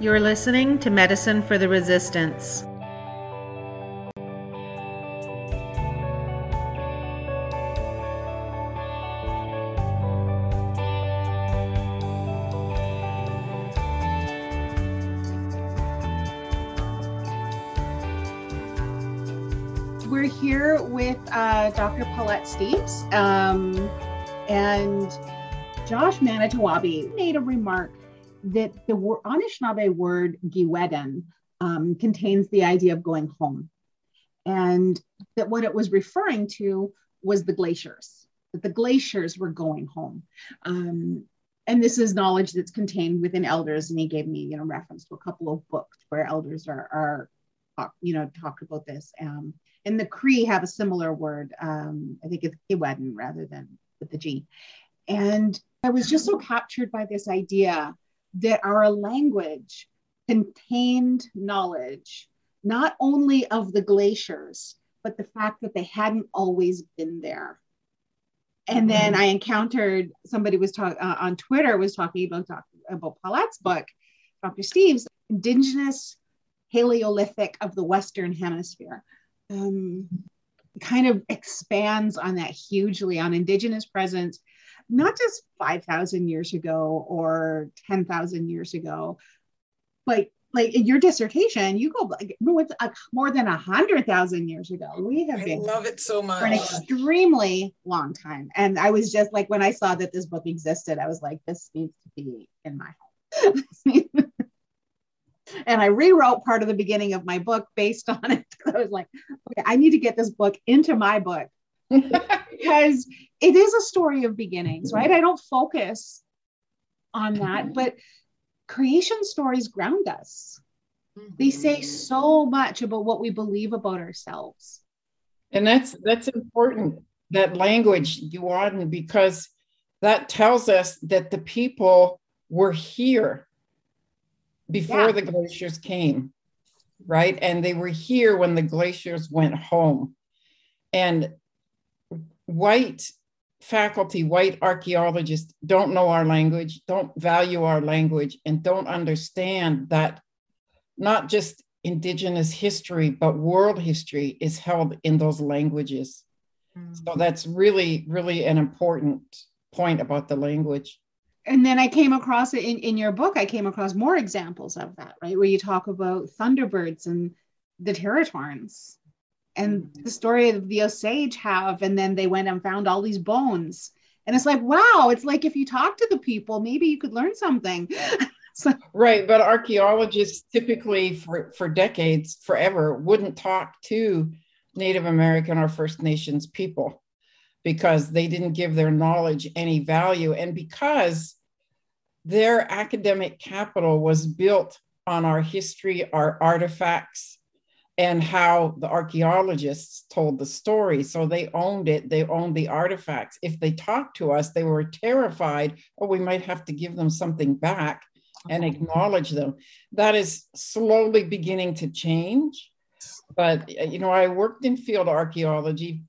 You're listening to Medicine for the Resistance. We're here with uh, Dr. Paulette Steeves um, and Josh Manitowabi made a remark that the Anishinaabe word Giiwedin um, contains the idea of going home. And that what it was referring to was the glaciers, that the glaciers were going home. Um, and this is knowledge that's contained within elders. And he gave me, you know, reference to a couple of books where elders are, are you know, talk about this. Um, and the Cree have a similar word. Um, I think it's Giweden rather than with the G. And I was just so captured by this idea that our language contained knowledge, not only of the glaciers, but the fact that they hadn't always been there. And then I encountered somebody was talking uh, on Twitter was talking about about Paulette's book, Dr. Steeves' Indigenous Paleolithic of the Western Hemisphere. Um, kind of expands on that hugely on Indigenous presence not just 5,000 years ago or 10,000 years ago, but like in your dissertation, you go like it's uh, more than a hundred thousand years ago. We have I been love it so much for an extremely long time. And I was just like, when I saw that this book existed, I was like, this needs to be in my home. and I rewrote part of the beginning of my book based on it. I was like, okay, I need to get this book into my book because it is a story of beginnings, right? I don't focus on that, mm-hmm. but creation stories ground us. They mm-hmm. say so much about what we believe about ourselves. And that's that's important, that language, Yuan, because that tells us that the people were here before yeah. the glaciers came, right? And they were here when the glaciers went home. And white faculty, white archaeologists don't know our language, don't value our language, and don't understand that not just indigenous history, but world history is held in those languages. Mm. So that's really, really an important point about the language. And then I came across it in, in your book, I came across more examples of that, right? Where you talk about thunderbirds and the Teratorns and the story of the Osage have, and then they went and found all these bones. And it's like, wow, it's like if you talk to the people, maybe you could learn something. so, right. But archaeologists typically for, for decades, forever, wouldn't talk to Native American or First Nations people because they didn't give their knowledge any value. And because their academic capital was built on our history, our artifacts, and how the archaeologists told the story. So they owned it, they owned the artifacts. If they talked to us, they were terrified, or oh, we might have to give them something back and acknowledge them. That is slowly beginning to change. But, uh, you know, I worked in field archaeology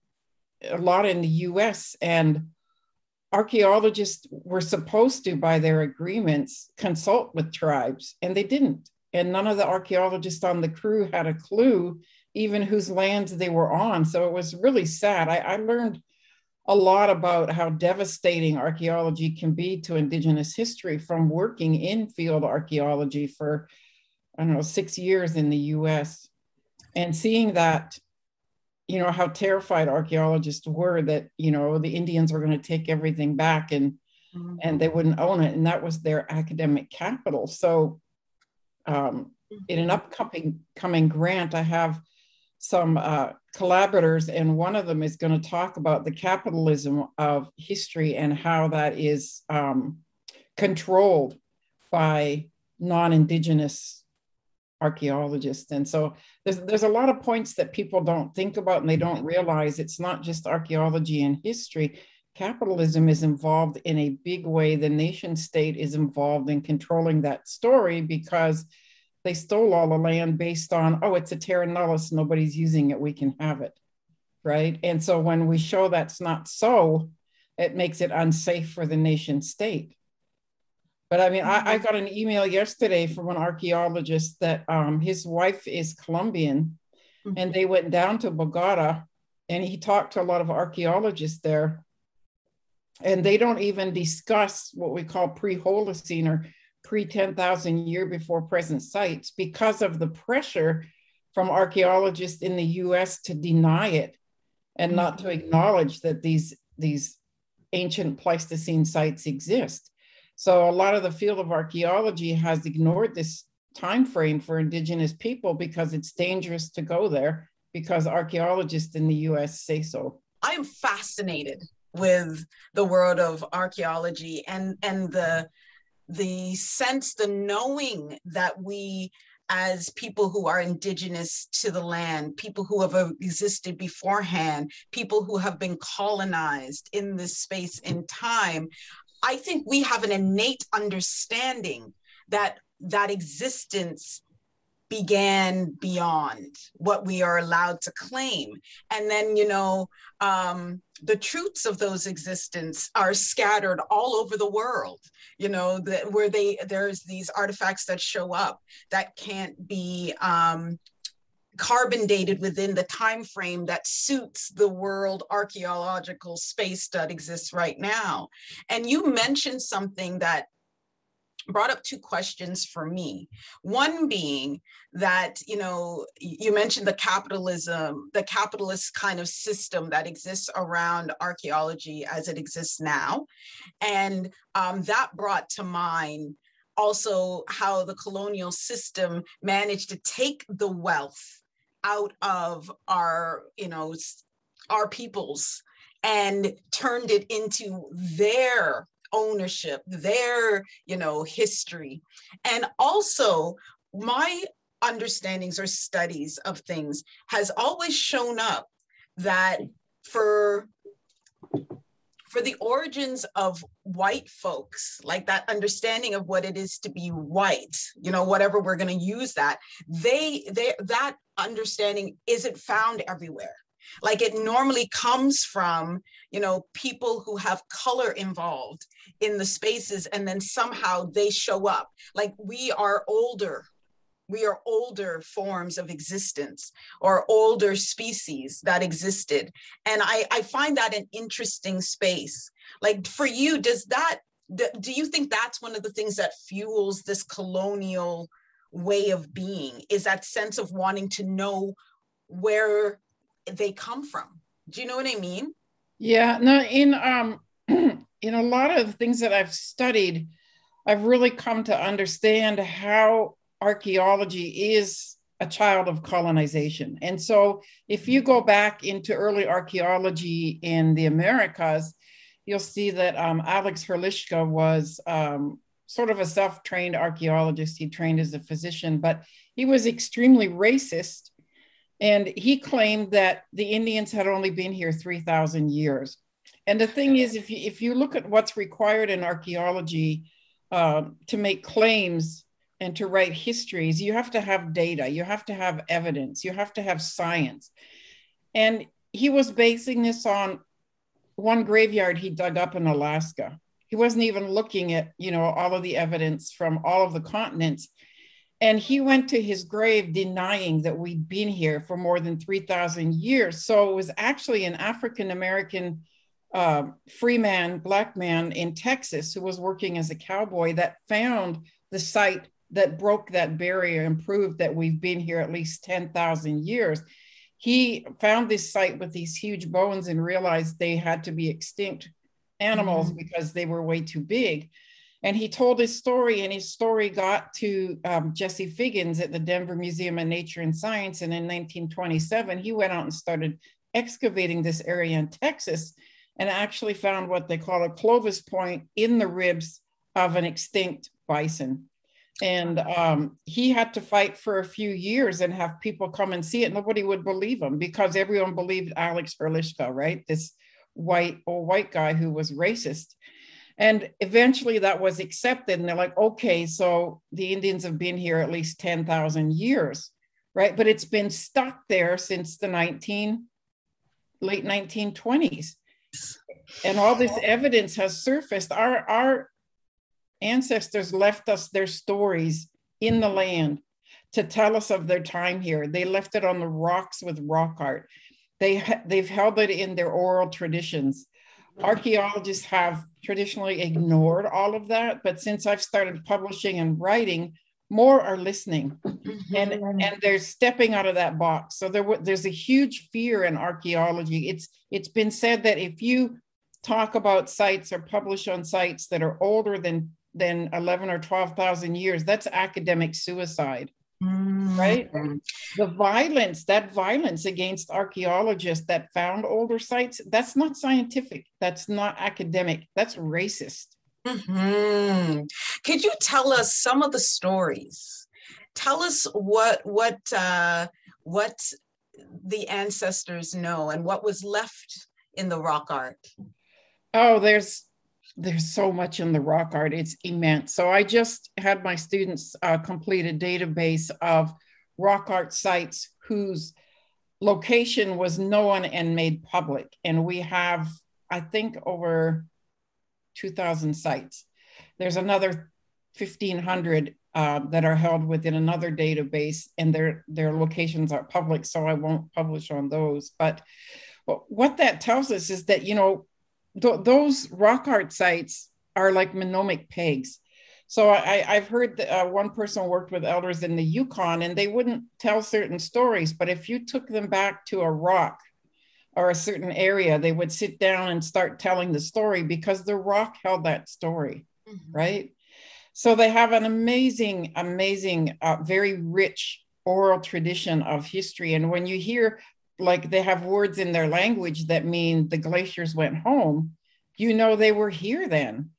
a lot in the US, and archaeologists were supposed to, by their agreements, consult with tribes, and they didn't and none of the archaeologists on the crew had a clue even whose lands they were on. So it was really sad. I, I, learned a lot about how devastating archaeology can be to indigenous history from working in field archaeology for i don't know six years in the us and seeing that you know how terrified archaeologists were that you know the indians were going to take everything back and mm-hmm. and they wouldn't own it. And that was their academic capital. So um, in an upcoming coming grant, I have some uh, collaborators, and one of them is going to talk about the capitalism of history and how that is um, controlled by non-indigenous archaeologists. And so there's there's a lot of points that people don't think about and they don't realize it's not just archaeology and history. Capitalism is involved in a big way. The nation state is involved in controlling that story because they stole all the land based on, oh, it's a terra nullius, nobody's using it, we can have it. Right. And so when we show that's not so, it makes it unsafe for the nation state. But I mean, I, I got an email yesterday from an archaeologist that um, his wife is Colombian mm-hmm. and they went down to Bogota and he talked to a lot of archaeologists there. And they don't even discuss what we call pre Holocene or pre 10,000 year before present sites because of the pressure from archaeologists in the US to deny it and not to mm-hmm. acknowledge that these, these ancient Pleistocene sites exist. So a lot of the field of archaeology has ignored this time frame for indigenous people because it's dangerous to go there because archaeologists in the US say so. I am fascinated with the world of archaeology and and the the sense the knowing that we as people who are indigenous to the land, people who have existed beforehand, people who have been colonized in this space in time, I think we have an innate understanding that that existence began beyond what we are allowed to claim and then you know um, the truths of those existence are scattered all over the world you know that where they there's these artifacts that show up that can't be um, carbon dated within the time frame that suits the world archaeological space that exists right now. And you mentioned something that brought up two questions for me. One being that, you know, you mentioned the capitalism, the capitalist kind of system that exists around archaeology as it exists now. And um, that brought to mind also how the colonial system managed to take the wealth out of our, you know, our peoples and turned it into their ownership, their, you know, history. And also my understandings or studies of things has always shown up that for for the origins of white folks, like that understanding of what it is to be white, you know, whatever we're going to use that, they, they, that understanding isn't found everywhere. Like it normally comes from, you know, people who have color involved in the spaces and then somehow they show up. Like we are older. We are older forms of existence or older species that existed. And i i find that an interesting space. Like for you does that do you think that's one of the things that fuels this colonial way of being? Is that sense of wanting to know where they come from do you know what i mean yeah no in um in a lot of things that i've studied i've really come to understand how archaeology is a child of colonization. And so if you go back into early archaeology in the Americas, you'll see that um, Alex Hrdlicka was um, sort of a self-trained archaeologist. He trained as a physician, but he was extremely racist. And he claimed that the Indians had only been here 3,000 years. And the thing is, if you, if you look at what's required in archaeology uh, to make claims and to write histories, you have to have data, you have to have evidence, you have to have science. And he was basing this on one graveyard he dug up in Alaska. He wasn't even looking at, you know, all of the evidence from all of the continents. And he went to his grave denying that we'd been here for more than 3,000 years. So it was actually an African American uh, free man, black man in Texas who was working as a cowboy that found the site that broke that barrier and proved that we've been here at least 10,000 years. He found this site with these huge bones and realized they had to be extinct animals mm-hmm. because they were way too big. And he told his story, and his story got to um, Jesse Figgins at the Denver Museum of Nature and Science. And in 1927, he went out and started excavating this area in Texas and actually found what they call a Clovis point in the ribs of an extinct bison and um, he had to fight for a few years and have people come and see it. Nobody would believe him because everyone believed Alex Hrdlicka, right? This white old white guy who was racist. And eventually that was accepted. And they're like, okay, so the Indians have been here at least 10,000 years, right? But it's been stuck there since the 19, late 1920s. And all this evidence has surfaced. Our, our ancestors left us their stories in the land to tell us of their time here. They left it on the rocks with rock art. They, they've held it in their oral traditions. Archaeologists have traditionally ignored all of that, but since I've started publishing and writing, more are listening. Mm-hmm. and and they're stepping out of that box. So there there's a huge fear in archaeology. It's it's been said that if you talk about sites or publish on sites that are older than than 11 or 12,000 years that's academic suicide mm-hmm. right the violence that violence against archaeologists that found older sites that's not scientific that's not academic that's racist Mm-hmm. Could you tell us some of the stories? Tell us what what uh, what the ancestors know and what was left in the rock art. Oh, there's there's so much in the rock art; it's immense. So I just had my students uh, complete a database of rock art sites whose location was known and made public, and we have, I think, over 2,000 sites. There's another 1,500 uh, that are held within another database, and their their locations are public, so I won't publish on those. But what that tells us is that you know th- those rock art sites are like mnemonic pegs. So I, have heard that uh, one person worked with elders in the Yukon, and they wouldn't tell certain stories, but if you took them back to a rock or a certain area, they would sit down and start telling the story because the rock held that story, mm-hmm. right? So they have an amazing, amazing, uh, very rich oral tradition of history. And when you hear, like, they have words in their language that mean the glaciers went home, you know they were here then.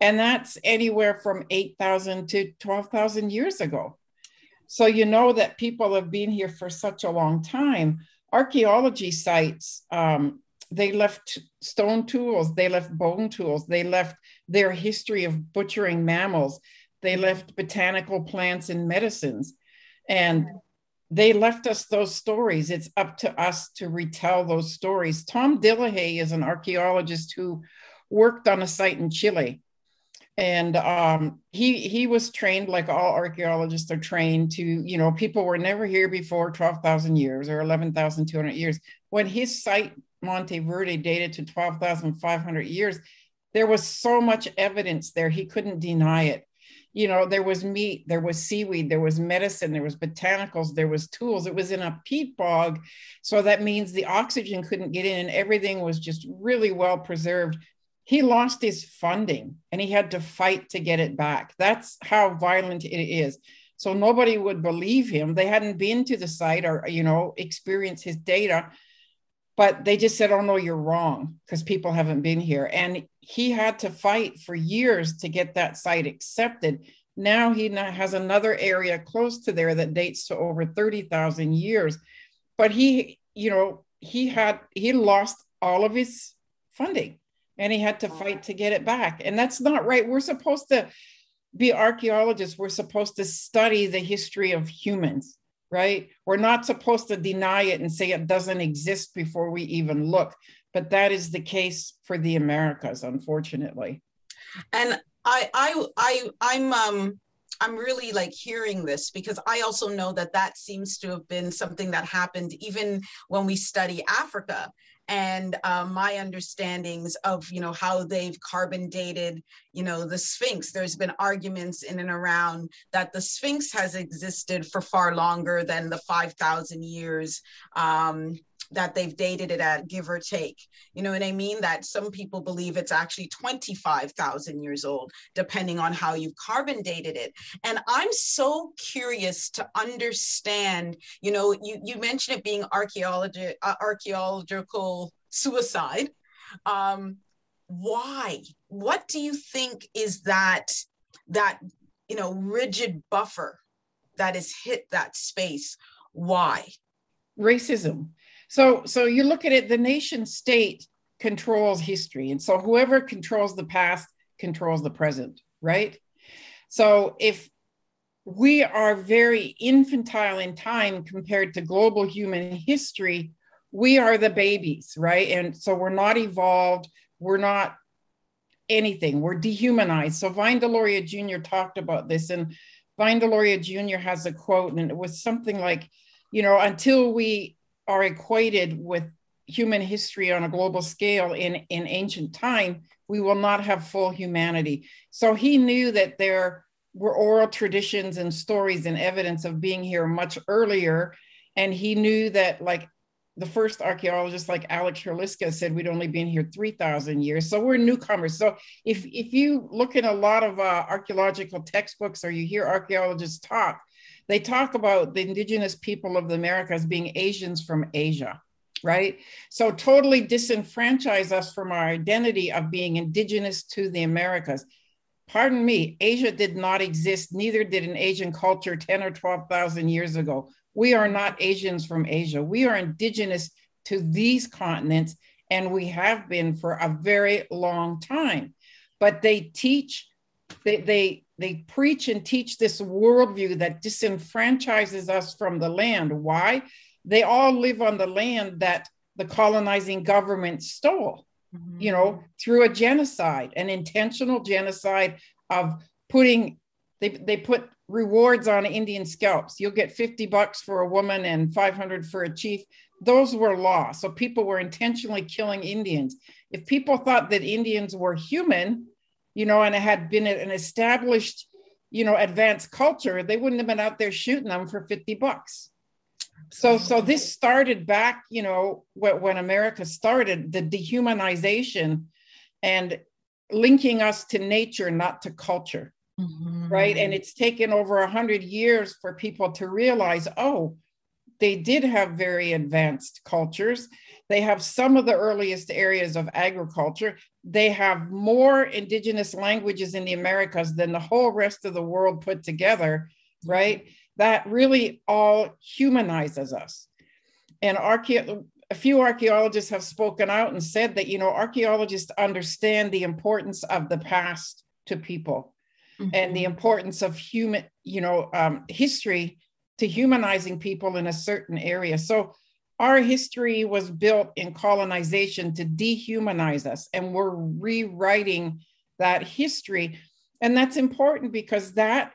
And that's anywhere from 8,000 to 12,000 years ago. So you know that people have been here for such a long time archaeology sites, um, they left stone tools, they left bone tools, they left their history of butchering mammals, they left botanical plants and medicines. And they left us those stories. It's up to us to retell those stories. Tom Dillehay is an archaeologist who worked on a site in Chile and um, he he was trained like all archaeologists are trained to you know people were never here before 12,000 years or 11,200 years when his site Monte Verde dated to 12,500 years there was so much evidence there he couldn't deny it you know there was meat there was seaweed there was medicine there was botanicals there was tools it was in a peat bog so that means the oxygen couldn't get in and everything was just really well preserved he lost his funding and he had to fight to get it back. That's how violent it is. So nobody would believe him. They hadn't been to the site or, you know, experienced his data, but they just said, oh, no, you're wrong because people haven't been here. And he had to fight for years to get that site accepted. Now he has another area close to there that dates to over 30,000 years. But he, you know, he had, he lost all of his funding and he had to fight to get it back. And that's not right. We're supposed to be archaeologists, we're supposed to study the history of humans, right? We're not supposed to deny it and say it doesn't exist before we even look. But that is the case for the Americas, unfortunately. And I, I, I, I'm, um, I'm really like hearing this because I also know that that seems to have been something that happened even when we study Africa and um, my understandings of you know how they've carbon dated you know the sphinx. There's been arguments in and around that the sphinx has existed for far longer than the 5000 years um, that they've dated it at, give or take. You know what I mean? That some people believe it's actually 25,000 years old, depending on how you've carbon dated it. And I'm so curious to understand, you know, you, you mentioned it being archaeology, uh, archaeological suicide. Um, why? What do you think is that, that, you know, rigid buffer that has hit that space? Why? Racism so, so you look at it, the nation state controls history. And so whoever controls the past controls the present, right? So if we are very infantile in time compared to global human history, we are the babies, right? And so we're not evolved, we're not anything. We're dehumanized. So Vine Deloria Jr. talked about this, and Vine Deloria Jr. has a quote, and it was something like, you know, until we are equated with human history on a global scale in, in ancient time, we will not have full humanity. So he knew that there were oral traditions and stories and evidence of being here much earlier. And he knew that, like, the first archaeologist like Alex Hrdlicka said we'd only been here 3,000 years. So we're newcomers. So if, if you look in a lot of uh, archaeological textbooks or you hear archaeologists talk, they talk about the indigenous people of the Americas being Asians from Asia, right? So totally disenfranchise us from our identity of being indigenous to the Americas. Pardon me, Asia did not exist, neither did an Asian culture 10 or 12,000 years ago. We are not Asians from Asia. We are indigenous to these continents, and we have been for a very long time. But they teach, they, they, they preach and teach this worldview that disenfranchises us from the land. Why? They all live on the land that the colonizing government stole, mm-hmm. you know, through a genocide, an intentional genocide of putting, they, they put rewards on Indian scalps. You'll get 50 bucks for a woman and 500 for a chief. Those were law. So people were intentionally killing Indians. If people thought that Indians were human, you know, and it had been an established, you know, advanced culture, they wouldn't have been out there shooting them for 50 bucks. So, so this started back, you know, when America started the dehumanization and linking us to nature, not to culture mm-hmm. right? And it's taken over a hundred years for people to realize, oh, they did have very advanced cultures. They have some of the earliest areas of agriculture. They have more indigenous languages in the Americas than the whole rest of the world put together, right? That really all humanizes us. And archae- a few archaeologists have spoken out and said that, you know, archaeologists understand the importance of the past to people mm-hmm. and the importance of human, you know, um, history to humanizing people in a certain area. So our history was built in colonization to dehumanize us, and we're rewriting that history. And that's important because that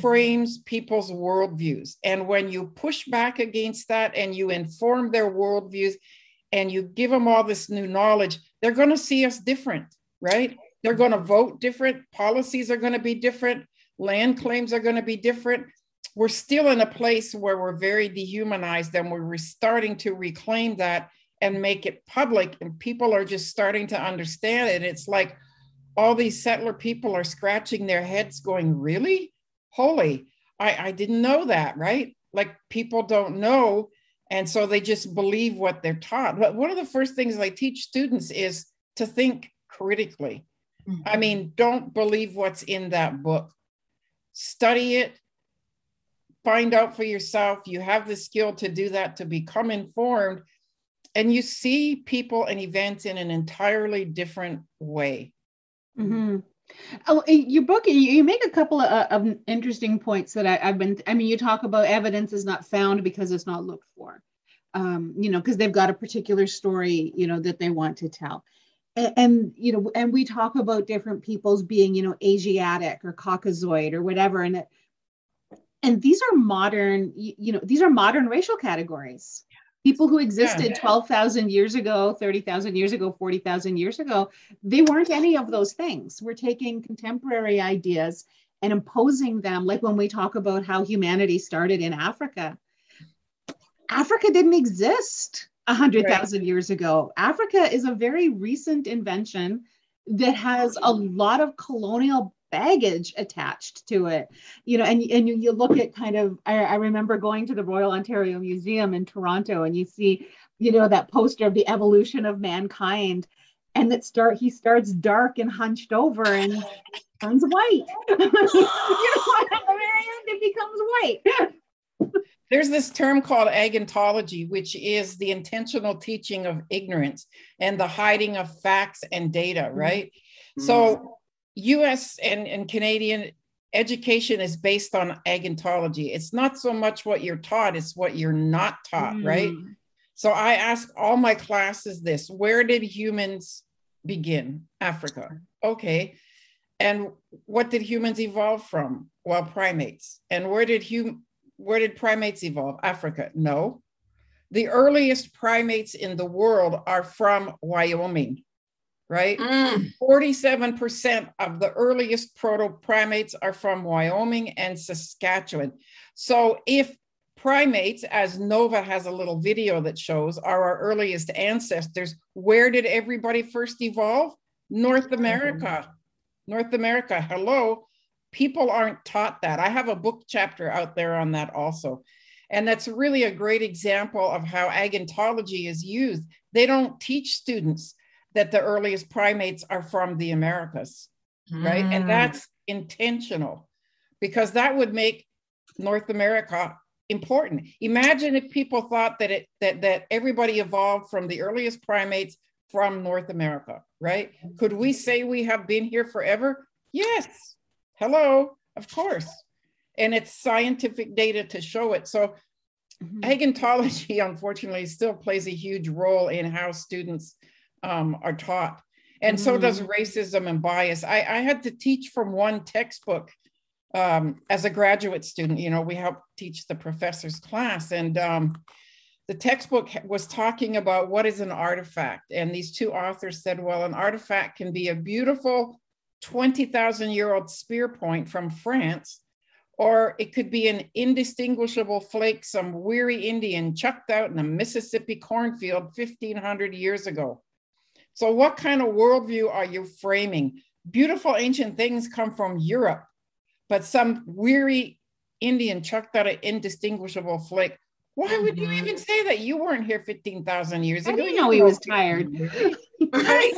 frames people's worldviews. And when you push back against that and you inform their worldviews and you give them all this new knowledge, they're going to see us different, right? They're going to vote different. Policies are going to be different. Land claims are going to be different. We're still in a place where we're very dehumanized and we're starting to reclaim that and make it public. And people are just starting to understand it. It's like all these settler people are scratching their heads, going, Really? Holy, I, I didn't know that, right? Like people don't know. And so they just believe what they're taught. But one of the first things I teach students is to think critically Mm-hmm. I mean, don't believe what's in that book. Study it, find out for yourself. You have the skill to do that, to become informed, and you see people and events in an entirely different way. Mm-hmm. Oh, eh, your book, you make a couple of, uh, of interesting points that I, have been, I mean, you talk about evidence is not found because it's not looked for, um, you know, because they've got a particular story, you know, that they want to tell and, and, you know and we talk about different peoples being you know asiatic or caucasoid or whatever and it, and these are modern you know these are modern racial categories people who existed yeah. 12,000 years ago 30,000 years ago 40,000 years ago they weren't any of those things we're taking contemporary ideas and imposing them like when we talk about how humanity started in africa africa didn't exist 100,000 right. years ago. Africa is a very recent invention that has a lot of colonial baggage attached to it you know and, and you, you look at kind of I, I remember going to the royal ontario museum in toronto and you see you know that poster of the evolution of mankind and that start he starts dark and hunched over and turns white you know at the very end it becomes white there's this term called agnotology, which is the intentional teaching of ignorance and the hiding of facts and data, mm-hmm. right? Mm-hmm. So, US and, and Canadian education is based on agnotology. It's not so much what you're taught, it's what you're not taught, mm-hmm. right? So, I ask all my classes this where did humans begin? Africa. Okay. And what did humans evolve from? Well, primates. And where did hum- where did primates evolve? Africa. No. The earliest primates in the world are from Wyoming, right? Mm. 47% of the earliest proto primates are from Wyoming and Saskatchewan. So if primates, as Nova has a little video that shows, are our earliest ancestors, where did everybody first evolve? North America. North America. Hello. People aren't taught that. I have a book chapter out there on that also. And that's really a great example of how agnotology is used. They don't teach students that the earliest primates are from the Americas, mm. right? And hmm. that's intentional because that would make North America important. Imagine if people thought that it that that everybody evolved from the earliest primates from North America, right? Could we say we have been here forever? Yes. Hello, of course and it's scientific data to show it. So mm-hmm. unfortunately, still plays a huge role in how students um, are taught. And mm-hmm. so does mm-hmm. racism and bias. I, I, had to teach from one textbook um, as a graduate student. You know, we help teach the professor's class. And um, the textbook was talking about what is an artifact. And these two authors said, well, an artifact can be a beautiful 20,000 year old spear point from France or it could be an indistinguishable flake some weary Indian chucked out in a Mississippi cornfield 1500 years ago. So, what kind of worldview are you framing? Beautiful ancient things come from Europe, but some weary Indian chucked out an indistinguishable flake. Why would you mm-hmm. even say that? You weren't here 15,000 years ago. I didn't know he was tired. right.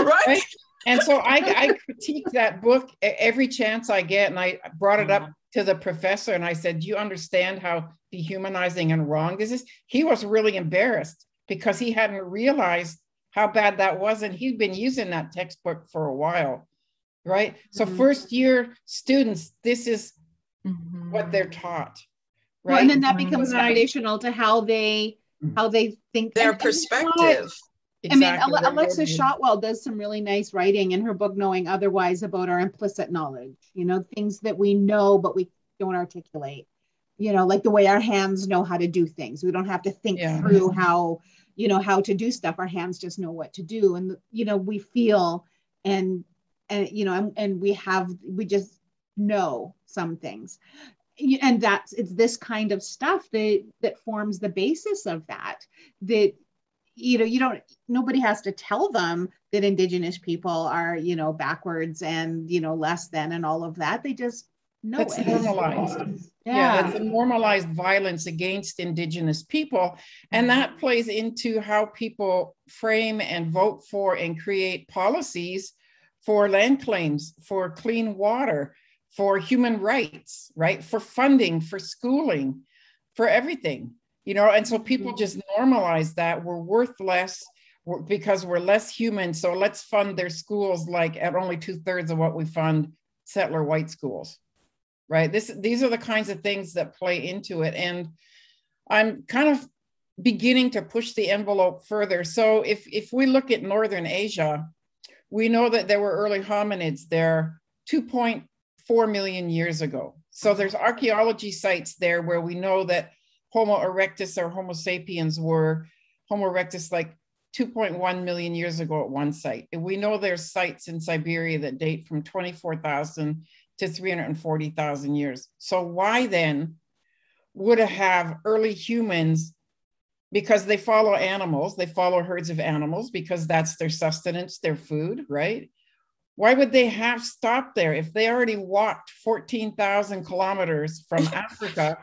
right. And so I, I critique that book every chance I get. And I brought it up to the professor and I said, Do you understand how dehumanizing and wrong this is? He was really embarrassed because he hadn't realized how bad that was. And he'd been using that textbook for a while. Right. So, mm-hmm. first year students, this is mm-hmm. what they're taught. Right. Well, and then that becomes foundational to how they how they think their and, perspective. Exactly. I mean, Alexis Shotwell does some really nice writing in her book, Knowing Otherwise, about our implicit knowledge, you know, things that we know, but we don't articulate, you know, like the way our hands know how to do things. We don't have to think yeah. through how, you know, how to do stuff. Our hands just know what to do. And, you know, we feel and, and, you know, and, and we have, we just know some things and that's it's this kind of stuff that that forms the basis of that that you know you don't nobody has to tell them that indigenous people are you know backwards and you know less than and all of that they just know it's it. normalized yeah. yeah it's a normalized violence against indigenous people and that plays into how people frame and vote for and create policies for land claims for clean water for human rights right for funding for schooling for everything you know and so people mm-hmm. just normalize that we're worth less because we're less human so let's fund their schools like at only two-thirds of what we fund settler white schools right? This these are the kinds of things that play into it. And i'm kind of beginning to push the envelope further. So if if we look at northern asia we know that there were early hominids there 2.4 million years ago. So there's archaeology sites there where we know that Homo erectus or Homo sapiens were Homo erectus like 2.1 million years ago at one site. And we know there's sites in Siberia that date from 24,000 to 340,000 years. So why then would it have early humans because they follow animals, they follow herds of animals because that's their sustenance, their food, right? Why would they have stopped there if they already walked 14,000 kilometers from Africa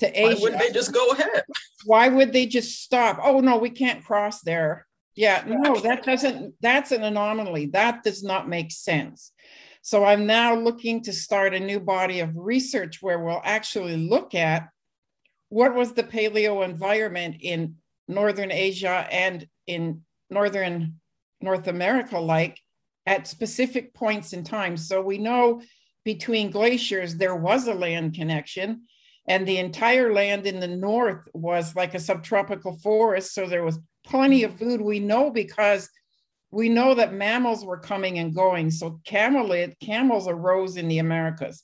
to Asia. Why wouldn't they just go ahead? Why would they just stop? Oh no, we can't cross there. Yeah, no, that doesn't, that's an anomaly. That does not make sense. So I'm now looking to start a new body of research where we'll actually look at what was the paleo environment in Northern Asia and in Northern North America like at specific points in time. So we know between glaciers, there was a land connection and the entire land in the north was like a subtropical forest so there was plenty of food we know because we know that mammals were coming and going. So camelid, camels arose in the Americas.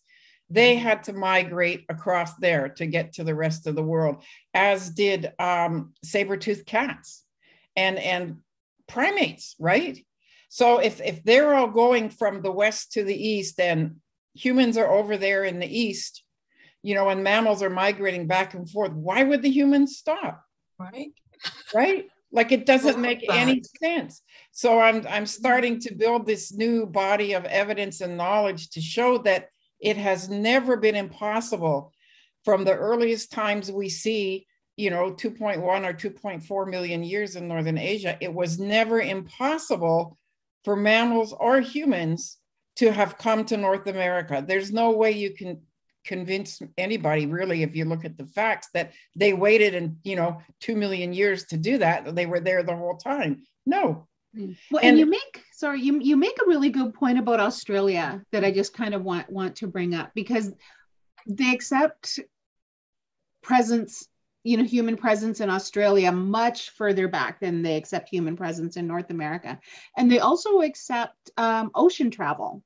They had to migrate across there to get to the rest of the world, as did um, saber-toothed cats and, and primates, right? So if, if they're all going from the west to the east and humans are over there in the east, you know, and mammals are migrating back and forth, why would the humans stop? Right. Right. Like it doesn't make any sense. So I'm I'm starting to build this new body of evidence and knowledge to show that it has never been impossible from the earliest times we see, you know, 2.1 or 2.4 million years in northern Asia, it was never impossible for mammals or humans to have come to North America. There's no way you can convince anybody really if you look at the facts that they waited and you know 2 million years to do that they were there the whole time. No. Well and, and, you make sorry you, you make a really good point about australia that i just kind of want want to bring up because they accept presence you know human presence in australia much further back than they accept human presence in north america. And they also accept um, ocean travel.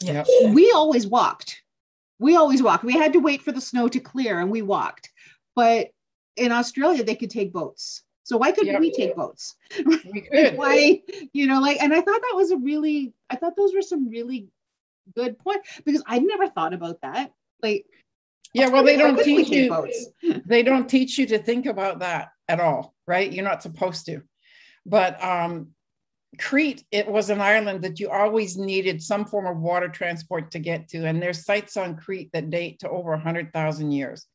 Yeah. We always walked we always walked. We had to wait for the snow to clear and we walked. But in Australia, they could take boats. So why couldn't yep. we take boats? We could. why, you know, like, and I thought that was a really, I thought those were some really good points because I never thought about that. Like, yeah, well, they don't teach you. they don't teach you to think about that at all, right? You're not supposed to. But um, Crete, it was an island that you always needed some form of water transport to get to. And there's sites on Crete that date to over 100,000 years.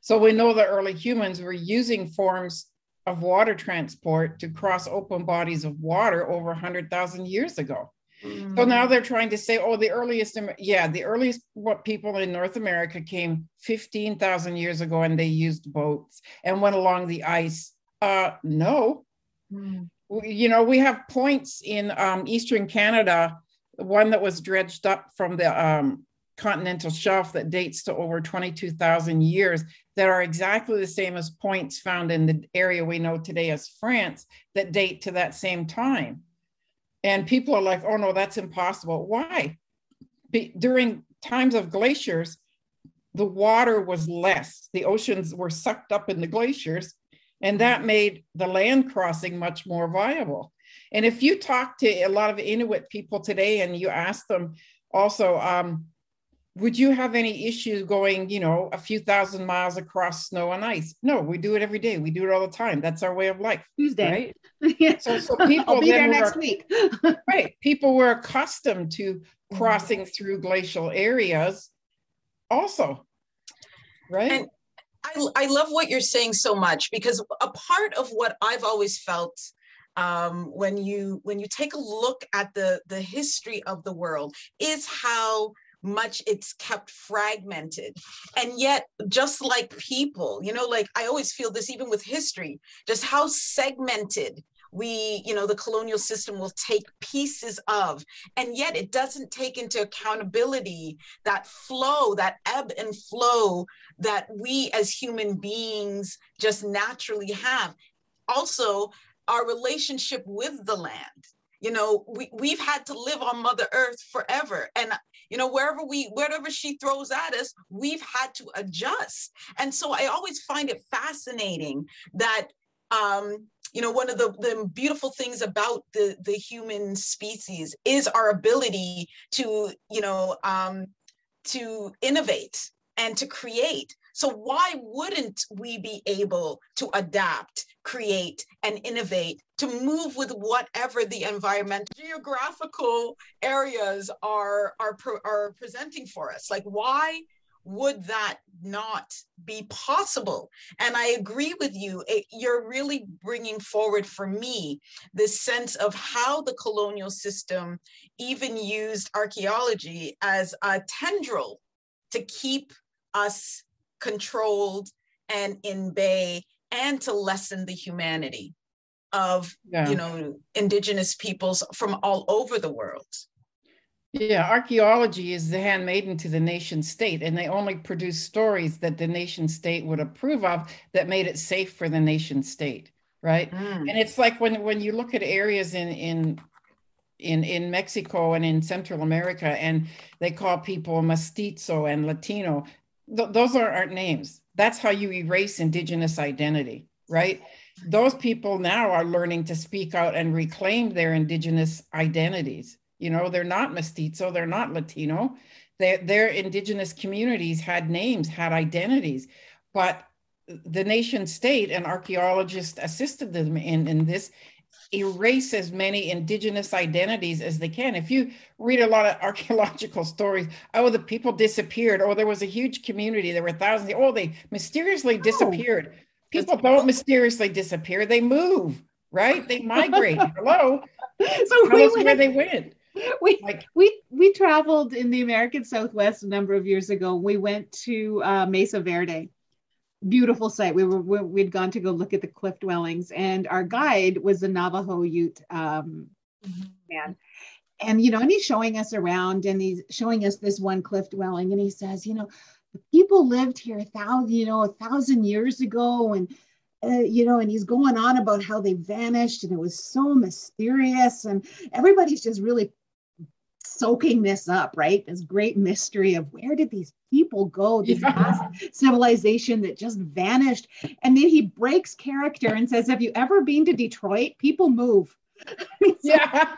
So we know that early humans were using forms of water transport to cross open bodies of water over 100,000 years ago. Mm-hmm. So now they're trying to say, oh, the earliest, yeah, the earliest what people in North America came 15,000 years ago and they used boats and went along the ice. Uh, no. Mm-hmm you know, we have points in um, Eastern Canada, one that was dredged up from the um, continental shelf that dates to over 22,000 years that are exactly the same as points found in the area we know today as France that date to that same time. And people are like, oh no, that's impossible. Why? Be- during times of glaciers, the water was less. The oceans were sucked up in the glaciers and that made the land crossing much more viable. And if you talk to a lot of Inuit people today and you ask them also, um, would you have any issues going, you know, a few thousand miles across snow and ice? No, we do it every day. We do it all the time. That's our way of life. Tuesday. Right? yeah. So, so people I'll be there next were, week. right. People were accustomed to crossing through glacial areas also. Right. And I, I love what you're saying so much because a part of what I've always felt um, when you when you take a look at the the history of the world is how much it's kept fragmented. And yet just like people you know like i always feel this even with history just how segmented we you know the colonial system will take pieces of and yet it doesn't take into accountability that flow that ebb and flow that we as human beings just naturally have. Also our relationship with the land. You know we, we've had to live on mother earth forever. And you know wherever we wherever she throws at us we've had to adjust. And so i always find it fascinating that um you know one of the, the beautiful things about the the human species is our ability to you know um, to innovate and to create. So why wouldn't we be able to adapt create and innovate to move with whatever the environment geographical areas are are are presenting for us? Like why would that not be possible? And I agree with you. It, you're really bringing forward for me this sense of how the colonial system even used archaeology as a tendril to keep us controlled and in bay and to lessen the humanity of yeah. you know indigenous peoples from all over the world yeah, archaeology is the handmaiden to the nation state, and they only produce stories that the nation state would approve of that made it safe for the nation state, right? Mm. And it's like when when you look at areas in in in, in Mexico and in Central America, and they call people mestizo and Latino. Th- those are, aren't names. That's how you erase indigenous identity, right? Those people now are learning to speak out and reclaim their indigenous identities. You know, they're not mestizo, they're not Latino. Their, their indigenous communities had names, had identities, but the nation state and archaeologists assisted them in, in this erase as many indigenous identities as they can. If you read a lot of archaeological stories, oh, the people disappeared, or oh, there was a huge community, there were thousands, oh, they mysteriously disappeared. Oh, people don't mysteriously disappear, they move, right? They migrate. Hello. So Tell we went, where they went. We, like, we we traveled in the American Southwest a number of years ago. We went to uh, Mesa Verde beautiful site. We were we'd gone to go look at the cliff dwellings, and our guide was a Navajo Ute um, mm-hmm. man. And you know, and he's showing us around, and he's showing us this one cliff dwelling, and he says, you know, the people lived here a thousand, you know, a thousand years ago, and uh, you know, and he's going on about how they vanished, and it was so mysterious, and everybody's just really soaking this up, right? This great mystery of where did these people go, this yeah. civilization that just vanished. And then he breaks character and says, Have you ever been to Detroit? People move. yeah.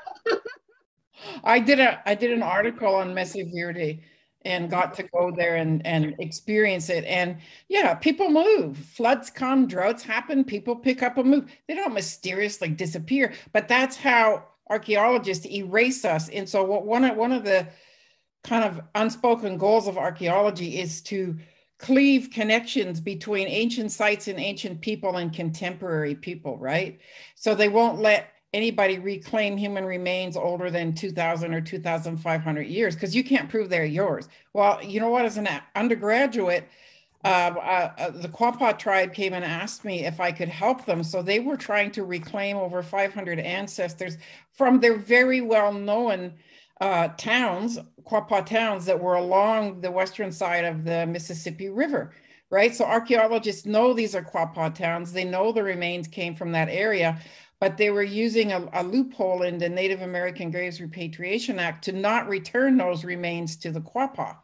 I did a I did an article on Mesa Verde and got to go there and, and experience it. And yeah, people move. Floods come, droughts happen, people pick up and move. They don't mysteriously disappear, but that's how archaeologists erase us. And so what one of one of the kind of unspoken goals of archaeology is to cleave connections between ancient sites and ancient people and contemporary people, right? So they won't let anybody reclaim human remains older than 2000 or 2500 years because you can't prove they're yours. Well, you know what, as an undergraduate, uh, uh, uh, the Quapaw tribe came and asked me if I could help them. So they were trying to reclaim over 500 ancestors from their very well known uh, towns, Quapaw towns that were along the western side of the Mississippi River, right? So archaeologists know these are Quapaw towns. They know the remains came from that area, but they were using a, a loophole in the Native American Graves Repatriation Act to not return those remains to the Quapaw.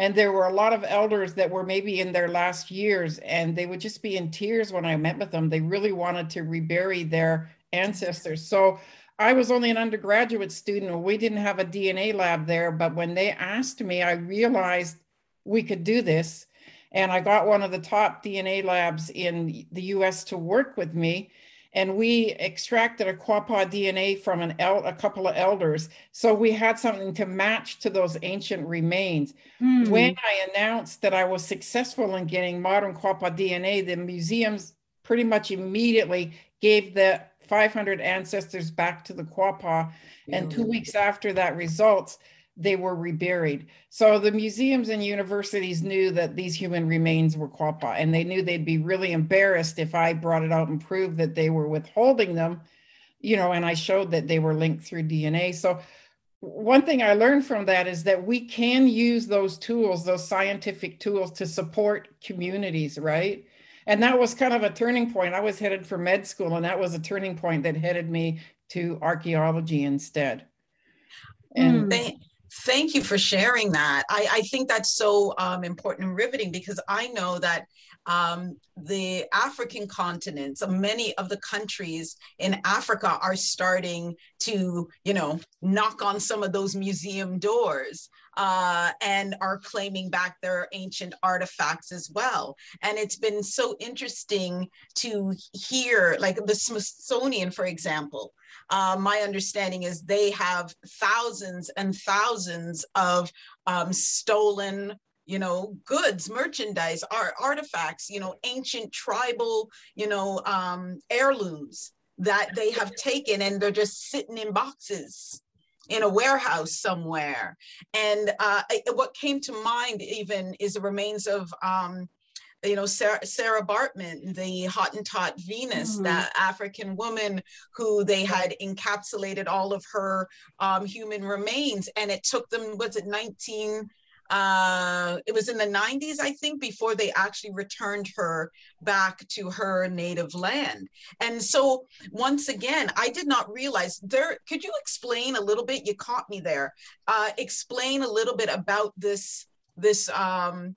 And there were a lot of elders that were maybe in their last years, and they would just be in tears when I met with them. They really wanted to rebury their ancestors. So I was only an undergraduate student. We didn't have a DNA lab there, but when they asked me, I realized we could do this. And I got one of the top DNA labs in the US to work with me and we extracted a quapaw DNA from an el- a couple of elders. So we had something to match to those ancient remains. Mm. When I announced that I was successful in getting modern quapaw DNA, the museums pretty much immediately gave the 500 ancestors back to the quapaw. And two weeks after that results, they were reburied. So the museums and universities knew that these human remains were Quapaw, and they knew they'd be really embarrassed if I brought it out and proved that they were withholding them, you know, and I showed that they were linked through DNA. So one thing I learned from that is that we can use those tools, those scientific tools to support communities, right? And that was kind of a turning point. I was headed for med school, and that was a turning point that headed me to archaeology instead. And mm. Thank you for sharing that. I, I think that's so um, important and riveting because I know that um, the African continents, many of the countries in Africa are starting to, you know, knock on some of those museum doors uh, and are claiming back their ancient artifacts as well. And it's been so interesting to hear, like the Smithsonian, for example, uh, my understanding is they have thousands and thousands of um, stolen you know goods merchandise art artifacts you know ancient tribal you know um, heirlooms that they have taken and they're just sitting in boxes in a warehouse somewhere. And uh, what came to mind even is the remains of um, you know Sarah, Sarah Baartman, the Hottentot Venus, mm-hmm. that African woman who they had encapsulated all of her um, human remains, and it took them was it 19 uh, it was in the 90s, I think, before they actually returned her back to her native land. And so, once again, I did not realize there. Could you explain a little bit? You caught me there. Uh, explain a little bit about this this um,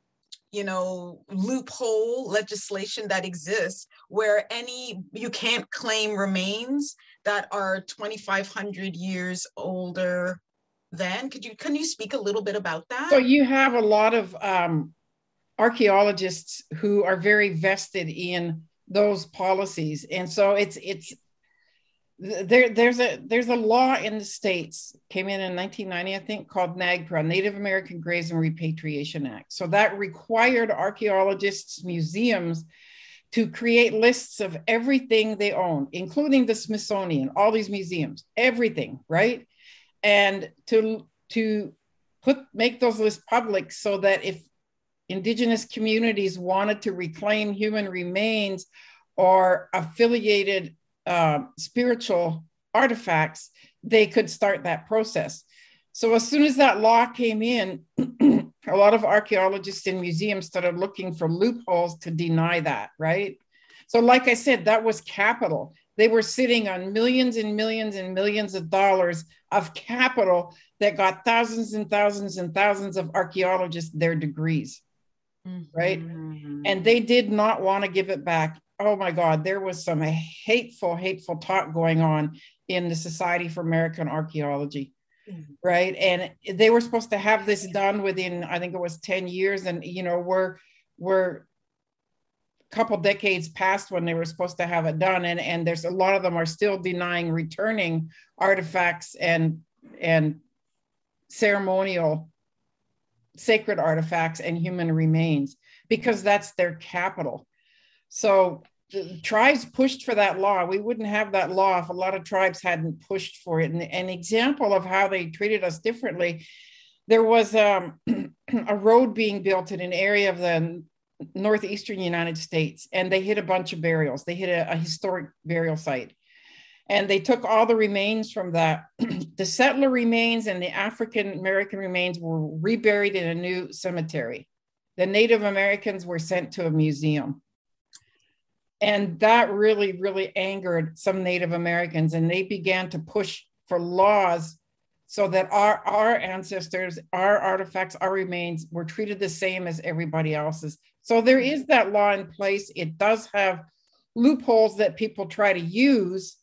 you know loophole legislation that exists where any you can't claim remains that are 2500 years older then could you can you speak a little bit about that? So you have a lot of um, archaeologists who are very vested in those policies. And so it's it's there there's a there's a law in the states came in in 1990 i think called nagpra native american graves and repatriation act. So that required archaeologists museums to create lists of everything they own including the smithsonian all these museums everything right? And to to put make those lists public so that if indigenous communities wanted to reclaim human remains or affiliated uh, spiritual artifacts, they could start that process. So as soon as that law came in, a lot of archaeologists and museums started looking for loopholes to deny that, right? So, like I said, that was capital. They were sitting on millions and millions and millions of dollars of capital that got thousands and thousands and thousands of archaeologists their degrees, mm-hmm. right? And they did not want to give it back oh my God, there was some hateful, hateful talk going on in the Society for American Archaeology. Mm-hmm. Right. And they were supposed to have this done within, I think it was 10 years. And, you know, we're, we're, a couple decades past when they were supposed to have it done and and there's a lot of them are still denying returning artifacts and and ceremonial sacred artifacts and human remains because that's their capital so tribes pushed for that law. We wouldn't have that law if a lot of tribes hadn't pushed for it. And an example of how they treated us differently, there was um, a road being built in an area of the northeastern United States, and they hit a bunch of burials. They hit a, a historic burial site. And they took all the remains from that. the settler remains and the African American remains were reburied in a new cemetery. The Native Americans were sent to a museum and that really, really angered some Native Americans. And they began to push for laws so that our, our ancestors, our artifacts, our remains were treated the same as everybody else's. So there is that law in place. It does have loopholes that people try to use.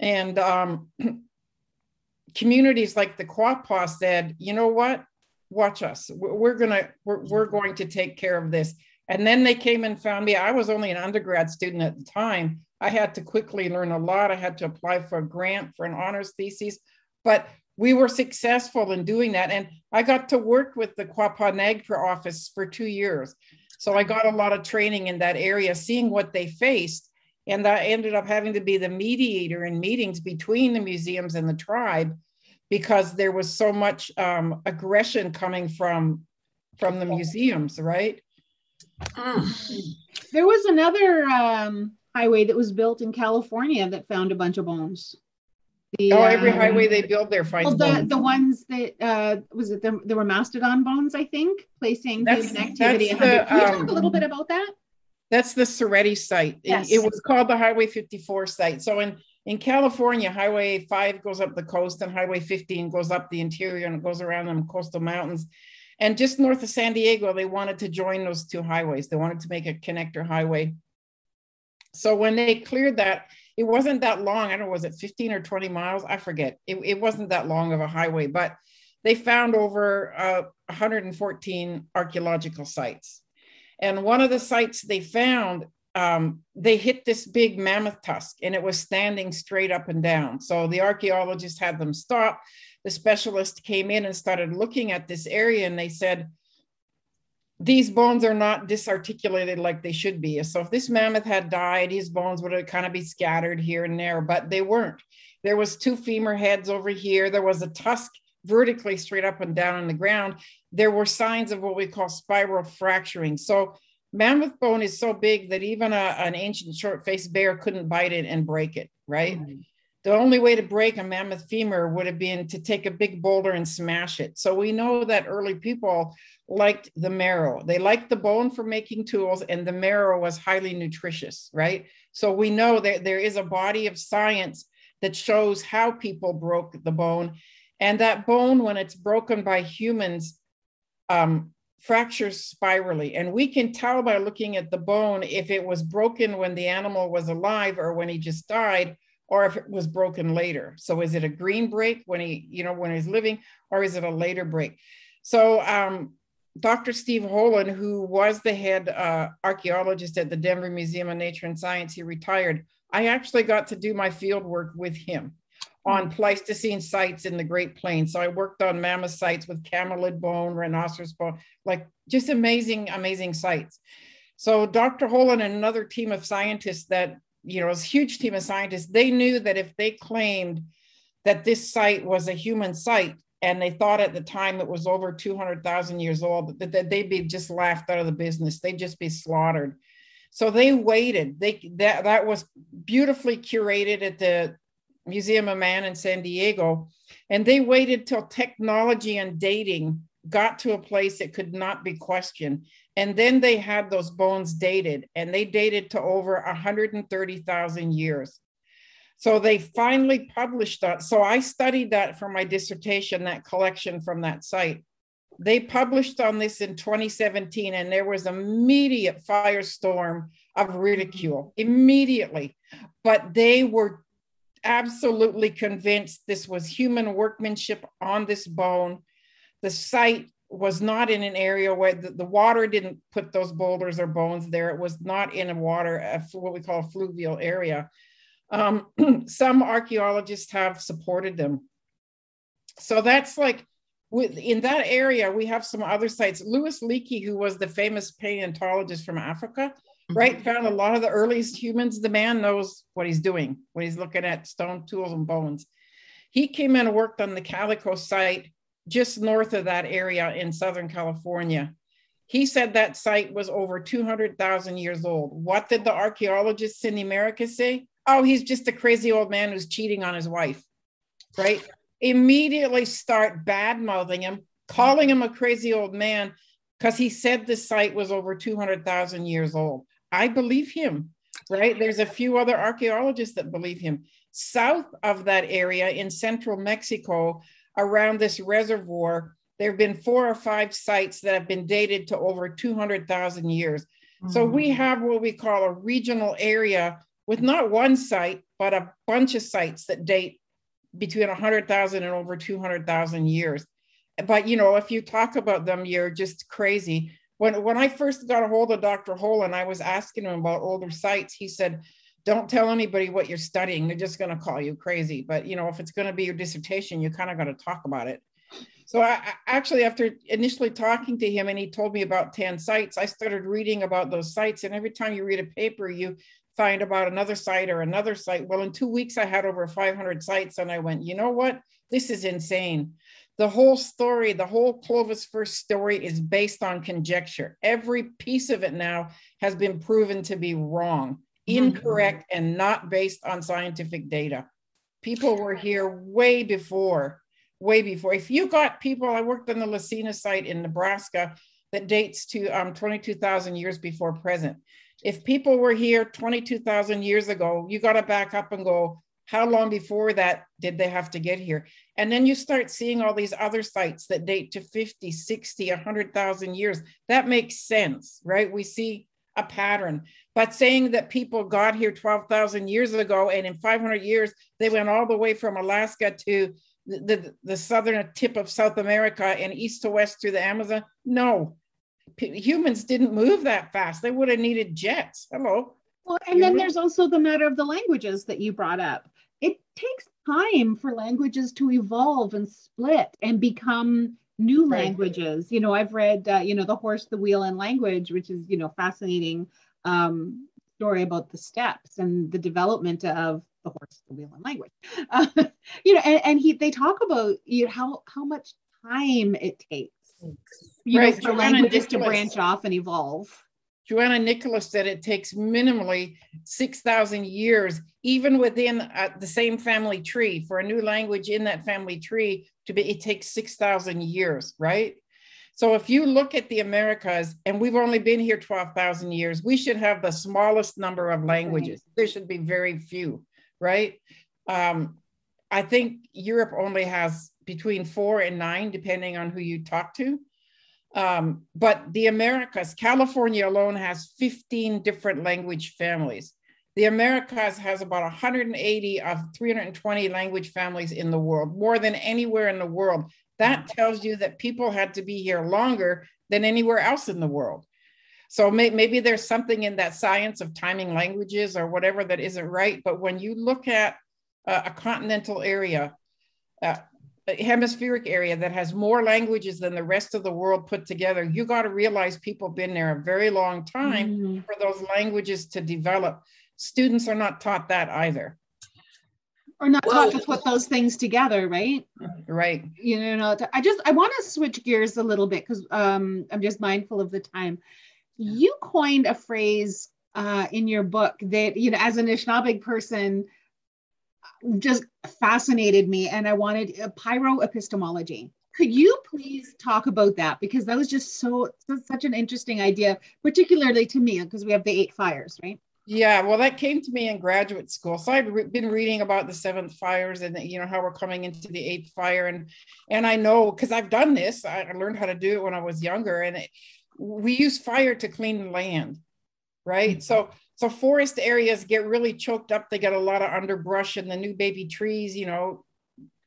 And um, communities like the Quapaw said, you know what? Watch us. We're gonna we're, we're going to take care of this. And then they came and found me. I was only an undergrad student at the time. I had to quickly learn a lot. I had to apply for a grant for an honors thesis, but we were successful in doing that. And I got to work with the Quapaw Nagpra office for two years. So I got a lot of training in that area, seeing what they faced. And I ended up having to be the mediator in meetings between the museums and the tribe because there was so much um, aggression coming from from the museums, right? Mm. There was another um, highway that was built in California that found a bunch of bones. The, oh, every um, highway they build there finds well, the, bones. The ones that uh, was it? The, there were mastodon bones, I think, placing that's, human activity. The, Can you um, talk a little bit about that? That's the Cerutti site. Yes. It, it was called the Highway 54 site. So in in California, Highway 5 goes up the coast and Highway 15 goes up the interior and it goes around the coastal mountains. And just north of San Diego, they wanted to join those two highways. They wanted to make a connector highway. So when they cleared that, it wasn't that long. I don't know, was it 15 or 20 miles? I forget. It, it wasn't that long of a highway, but they found over uh, 114 archaeological sites. And one of the sites they found, um, they hit this big mammoth tusk and it was standing straight up and down. So the archaeologists had them stop the specialist came in and started looking at this area and they said, these bones are not disarticulated like they should be. So if this mammoth had died, his bones would have kind of be scattered here and there, but they weren't. There was two femur heads over here. There was a tusk vertically straight up and down on the ground. There were signs of what we call spiral fracturing. So mammoth bone is so big that even a, an ancient short-faced bear couldn't bite it and break it, right? Mm-hmm the only way to break a mammoth femur would have been to take a big boulder and smash it. So we know that early people liked the marrow. They liked the bone for making tools, and the marrow was highly nutritious, right? So we know that there is a body of science that shows how people broke the bone. And that bone, when it's broken by humans, um, fractures spirally. And we can tell by looking at the bone if it was broken when the animal was alive or when he just died or if it was broken later. So is it a green break when he, you know, when he's living, or is it a later break? So um, Dr. Steve Holen, who was the head uh, archaeologist at the Denver Museum of Nature and Science, he retired. I actually got to do my field work with him on Pleistocene sites in the Great Plains. So I worked on mammoth sites with camelid bone, rhinoceros bone, like just amazing, amazing sites. So Dr. Holen and another team of scientists that you know, a huge team of scientists, they knew that if they claimed that this site was a human site, and they thought at the time it was over 200,000 years old, that they'd be just laughed out of the business. They'd just be slaughtered. So they waited. They that that was beautifully curated at the Museum of Man in San Diego, and they waited till technology and dating got to a place that could not be questioned. And then they had those bones dated, and they dated to over 130,000 years. So they finally published that. So I studied that for my dissertation, that collection from that site. They published on this in 2017, and there was immediate firestorm of ridicule immediately. But they were absolutely convinced this was human workmanship on this bone. The site was not in an area where the, the, water didn't put those boulders or bones there. It was not in a water, a, what we call a fluvial area. Um, some archaeologists have supported them. So that's like, in that area, we have some other sites. Louis Leakey, who was the famous paleontologist from Africa. Right, mm-hmm. found a lot of the earliest humans. The man knows what he's doing when he's looking at stone tools and bones. He came in and worked on the Calico site just north of that area in Southern California. He said that site was over 200,000 years old. What did the archaeologists in America say? Oh, he's just a crazy old man who's cheating on his wife, right? Immediately start bad mouthing him, calling him a crazy old man because he said the site was over 200,000 years old. I believe him, right? There's a few other archaeologists that believe him. South of that area in central Mexico, around this reservoir, there have been four or five sites that have been dated to over 200,000 years. Mm-hmm. So we mm. have what we call a regional area with not one site, but a bunch of sites that date between 100,000 and over 200,000 years. But you know, if you talk about them, you're just crazy. When when I first got a hold of Dr. Holen, I was asking him about older sites. He said, don't tell anybody what you're studying. They're just going to call you crazy. But you know, if it's going to be your dissertation, you kind of got to talk about it. So I, actually, after initially talking to him, and he told me about 10 sites, I started reading about those sites. And every time you read a paper, you find about another site or another site. Well, in two weeks, I had over 500 sites, and I went, you know what? This is insane. The whole story, the whole Clovis first story is based on conjecture. Every piece of it now has been proven to be wrong. Mm-hmm. incorrect and not based on scientific data. People were here way before, way before. If you got people, I worked on the La Sena site in Nebraska that dates to um, 22,000 years before present. If people were here 22,000 years ago, you got to back up and go, how long before that did they have to get here? And then you start seeing all these other sites that date to 50, 60, 100,000 years. That makes sense, right? We see a pattern. But saying that people got here 12,000 years ago and in 500 years, they went all the way from Alaska to the, the, the southern tip of South America and east to west through the Amazon. No, P- humans didn't move that fast. They would have needed jets. Hello. Well, and then there's also the matter of the languages that you brought up. It takes time for languages to evolve and split and become new right. languages. You know, I've read, uh, you know, The Horse, the Wheel, and Language, which is, you know, fascinating um, story about the steppes and the development of the horse, the wheel, and language. Uh, you know, and, and he they talk about you know, how how much time it takes, you right. know, for languages to branch off and evolve. Johanna Nichols said it takes minimally 6,000 years, even within uh, the same family tree, for a new language in that family tree to be, it takes 6,000 years, right? So if you look at the Americas, and we've only been here 12,000 years, we should have the smallest number of languages. There should be very few, right? Um, I think Europe only has between four and nine, depending on who you talk to. Um, but the Americas, California alone has 15 different language families. The Americas has about 180 of 320 language families in the world, more than anywhere in the world. That tells you that people had to be here longer than anywhere else in the world. So may, maybe there's something in that science of timing languages or whatever that isn't right. But when you look at a continental area, uh, hemispheric area that has more languages than the rest of the world put together, you got to realize people have been there a very long time mm-hmm. for those languages to develop. Students are not taught that either. Or not taught to put those things together, right? Right. You know, I just I want to switch gears a little bit because um, I'm just mindful of the time. You coined a phrase uh, in your book that you know, as an Anishinaabe person, just fascinated me and I wanted a pyroepistemology. Could you please talk about that? Because that was just so, such an interesting idea, particularly to me, because we have the eight fires, right? Yeah, well, that came to me in graduate school. So I've re- been reading about the seventh fires and you know how we're coming into the eighth fire, and and I know because I've done this. I learned how to do it when I was younger, and it, we use fire to clean land, right? Mm-hmm. So so forest areas get really choked up. They get a lot of underbrush and the new baby trees, you know,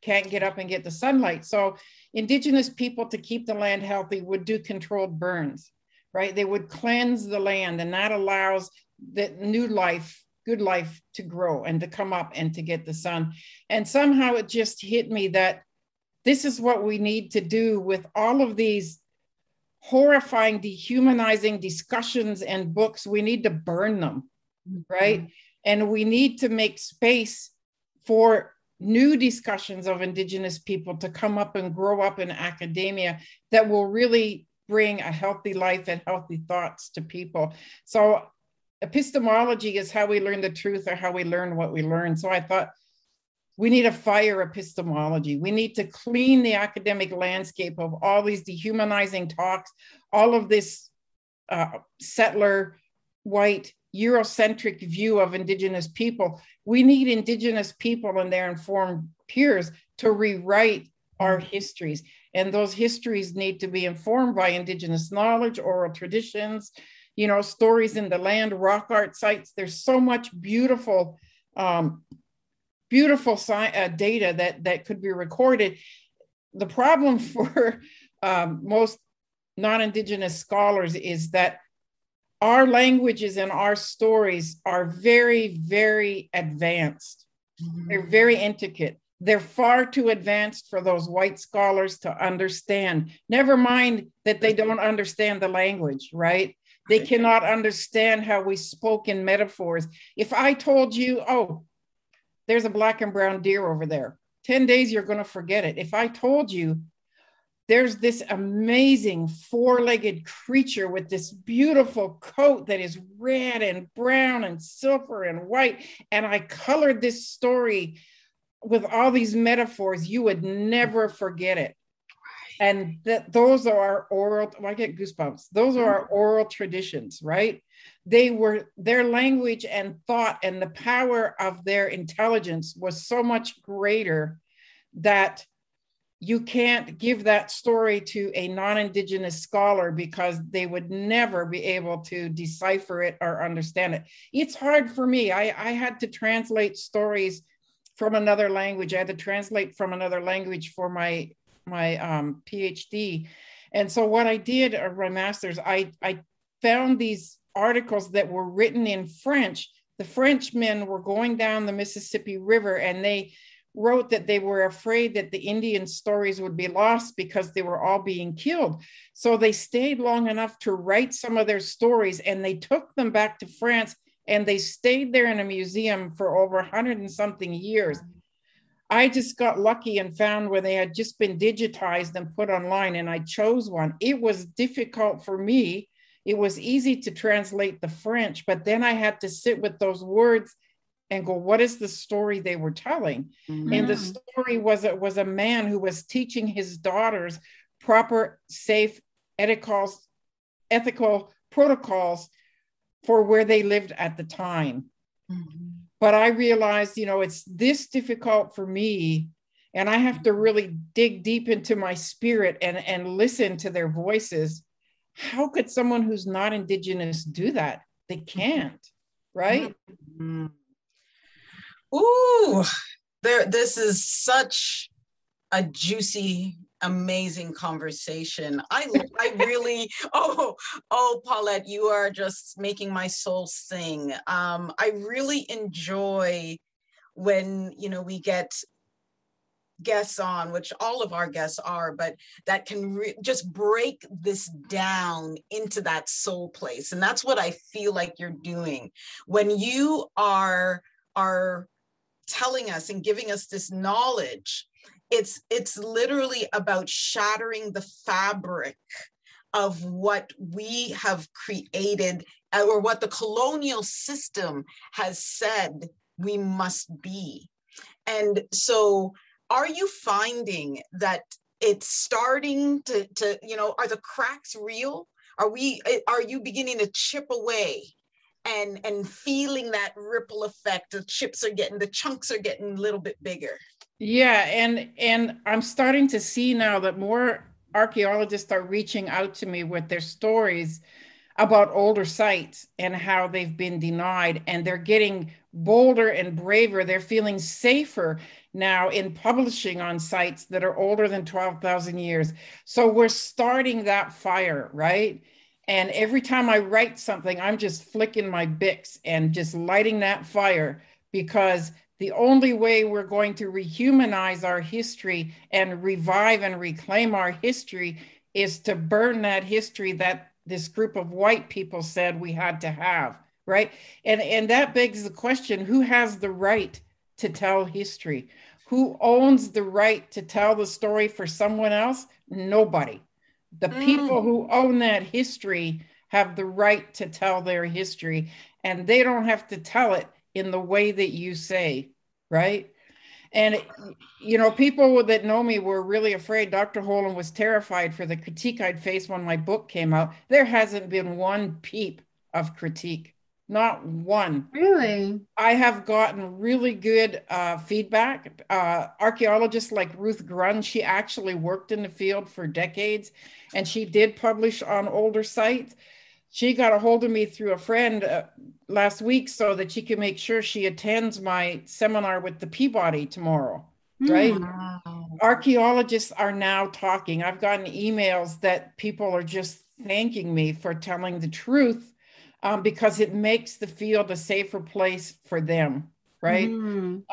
can't get up and get the sunlight. So indigenous people to keep the land healthy would do controlled burns, right? They would cleanse the land and that allows the new life, good life to grow and to come up and to get the sun. And somehow it just hit me that this is what we need to do with all of these horrifying, dehumanizing discussions and books, we need to burn them, right? Mm-hmm. And we need to make space for new discussions of Indigenous people to come up and grow up in academia that will really bring a healthy life and healthy thoughts to people. So, epistemology is how we learn the truth or how we learn what we learn. So, I thought we need a fire epistemology. We need to clean the academic landscape of all these dehumanizing talks, all of this uh, settler, white, Eurocentric view of Indigenous people. We need Indigenous people and their informed peers to rewrite our histories. And those histories need to be informed by Indigenous knowledge, oral traditions, you know, stories in the land, rock art sites. There's so much beautiful um, beautiful sci- uh, data that that could be recorded. The problem for um, most non-indigenous scholars is that our languages and our stories are very, very advanced. Mm-hmm. They're very intricate. They're far too advanced for those white scholars to understand. Never mind that they don't understand the language, right? They cannot understand how we spoke in metaphors. If I told you, oh, there's a black and brown deer over there. 10 days, you're going to forget it. If I told you there's this amazing four legged creature with this beautiful coat that is red and brown and silver and white, and I colored this story with all these metaphors, you would never forget it. And that those are our oral, well, I get goosebumps. Those are our oral traditions, right? They were their language and thought and the power of their intelligence was so much greater that you can't give that story to a non-indigenous scholar because they would never be able to decipher it or understand it. It's hard for me. I, I had to translate stories from another language. I had to translate from another language for my my um, phd and so what i did or my master's i i found these articles that were written in French. The Frenchmen were going down the Mississippi River and they wrote that they were afraid that the Indian stories would be lost because they were all being killed. So they stayed long enough to write some of their stories and they took them back to France and they stayed there in a museum for over a hundred and something years. I just got lucky and found where they had just been digitized and put online, and I chose one. It was difficult for me it was easy to translate the French, but then I had to sit with those words and go, what is the story they were telling? Mm-hmm. And the story was it was a man who was teaching his daughters proper, safe, ethical, ethical protocols for where they lived at the time. Mm-hmm. But I realized, you know, it's this difficult for me. And I have to really dig deep into my spirit and, and listen to their voices. How could someone who's not Indigenous do that? They can't, right? Mm-hmm. Ooh, there. This is such a juicy, amazing conversation. I, I really. Oh, oh, Paulette, you are just making my soul sing. Um, I really enjoy when you know we get guests on, which all of our guests are, but that can re- just break this down into that soul place. And that's what I feel like you're doing. When you are are telling us and giving us this knowledge it's it's literally about shattering the fabric of what we have created uh, or what the colonial system has said we must be and so are you finding that it's starting to, to you know are the cracks real? Are we eh, are you beginning to chip away and and feeling that ripple effect? The chips are getting the chunks are getting a little bit bigger. Yeah and and i'm starting to see now that more archaeologists are reaching out to me with their stories about older sites and how they've been denied and they're getting bolder and braver. They're feeling safer now in publishing on sites that are older than 12,000 years so we're starting that fire right and every time I write something, I'm just flicking my Bix and just lighting that fire because the only way we're going to rehumanize our history and revive and reclaim our history is to burn that history that this group of white people said we had to have, right? And, and that begs the question who has the right to tell history? Who owns the right to tell the story for someone else? Nobody. The mm. people who own that history have the right to tell their history, and they don't have to tell it in the way that you say, right? And, you know, people that know me were really afraid. Dr. Holen was terrified for the critique I'd face when my book came out. There hasn't been one peep of critique. Not one. Really? I have gotten really good uh, feedback. Uh, archaeologists like Ruth Gruhn, she actually worked in the field for decades and she did publish on older sites. She got a hold of me through a friend uh, last week so that she can make sure she attends my seminar with the Peabody tomorrow. Right? Mm. Archaeologists are now talking. I've gotten emails that people are just thanking me for telling the truth um, because it makes the field a safer place for them right? Mm. um,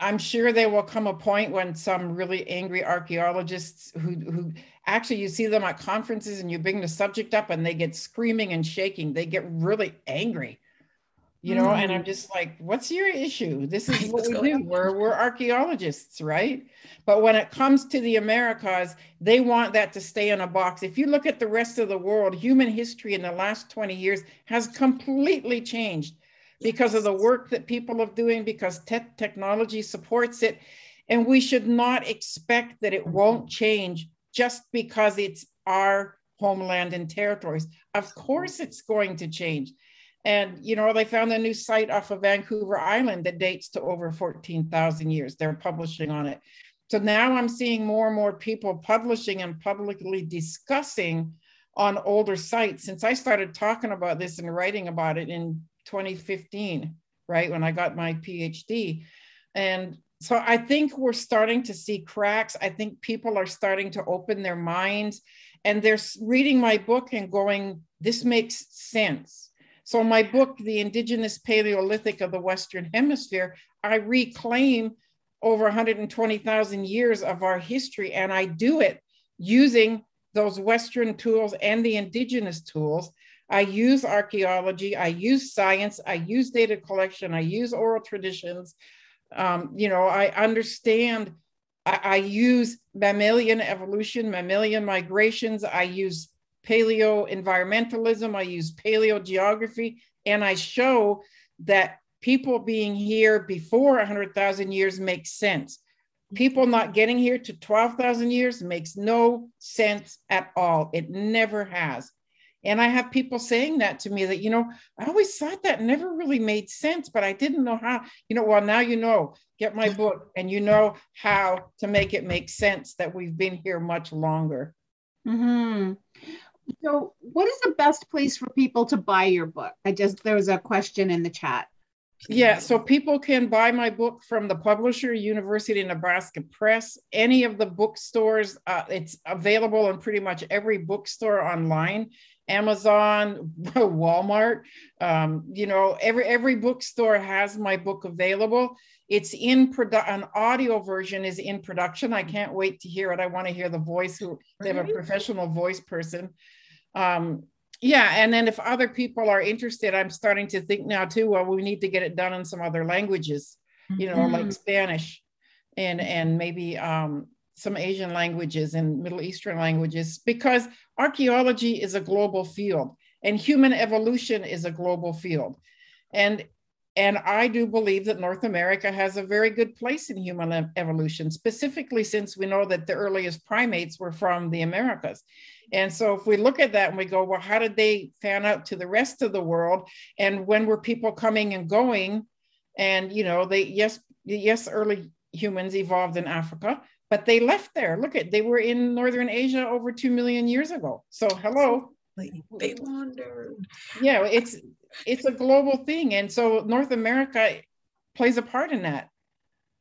i'm sure there will come a point when some really angry archaeologists who who actually you see them at conferences and you bring the subject up and they get screaming and shaking. They get really angry you know mm. and i'm mm. just like what's your issue? This is what we do. we're, we're archaeologists right? But when it comes to the americas they want that to stay in a box. If you look at the rest of the world human history in the last 20 years has completely changed because of the work that people are doing because te- technology supports it. And we should not expect that it won't change just because it's our homeland and territories. Of course it's going to change and, you know, they found a new site off of Vancouver Island that dates to over 14,000 years. They're publishing on it. So now I'm seeing more and more people publishing and publicly discussing on older sites since I started talking about this and writing about it in 2015, right? When I got my PhD. And so I think we're starting to see cracks. I think people are starting to open their minds and they're reading my book and going, this makes sense so, my book, The Indigenous Paleolithic of the Western Hemisphere, I reclaim over 120,000 years of our history, and I do it using those Western tools and the indigenous tools. I use archaeology, I use science, I use data collection, I use oral traditions. Um, you know, I understand, I, I use mammalian evolution, mammalian migrations, I use paleo environmentalism, I use paleo geography, and I show that people being here before 100,000 years makes sense. People not getting here to 12,000 years makes no sense at all. It never has. And I have people saying that to me that, you know, I always thought that never really made sense, but I didn't know how, you know, well, now you know, get my book and you know how to make it make sense that we've been here much longer. Mm-hmm. So, what is the best place for people to buy your book? I just, there was a question in the chat. Yeah, so people can buy my book from the publisher, University of Nebraska Press, any of the bookstores. Uh, it's available in pretty much every bookstore online. Amazon, Walmart, um, you know, every every bookstore has my book available. It's in production. An audio version is in production. I can't wait to hear it. I want to hear the voice. Who they have a professional voice person. Um, yeah, and then if other people are interested, I'm starting to think now too. Well, we need to get it done in some other languages, you know, mm-hmm. like Spanish, and and maybe um, some Asian languages and Middle Eastern languages, because archaeology is a global field and human evolution is a global field. And, and I do believe that North America has a very good place in human evolution, specifically since we know that the earliest primates were from the Americas. And so if we look at that and we go, well, how did they fan out to the rest of the world? And when were people coming and going? And, you know, they, yes, yes, early humans evolved in Africa, but they left there. Look at they were in northern Asia over two million years ago. So hello. They wandered. Yeah, it's it's a global thing, and so North America plays a part in that.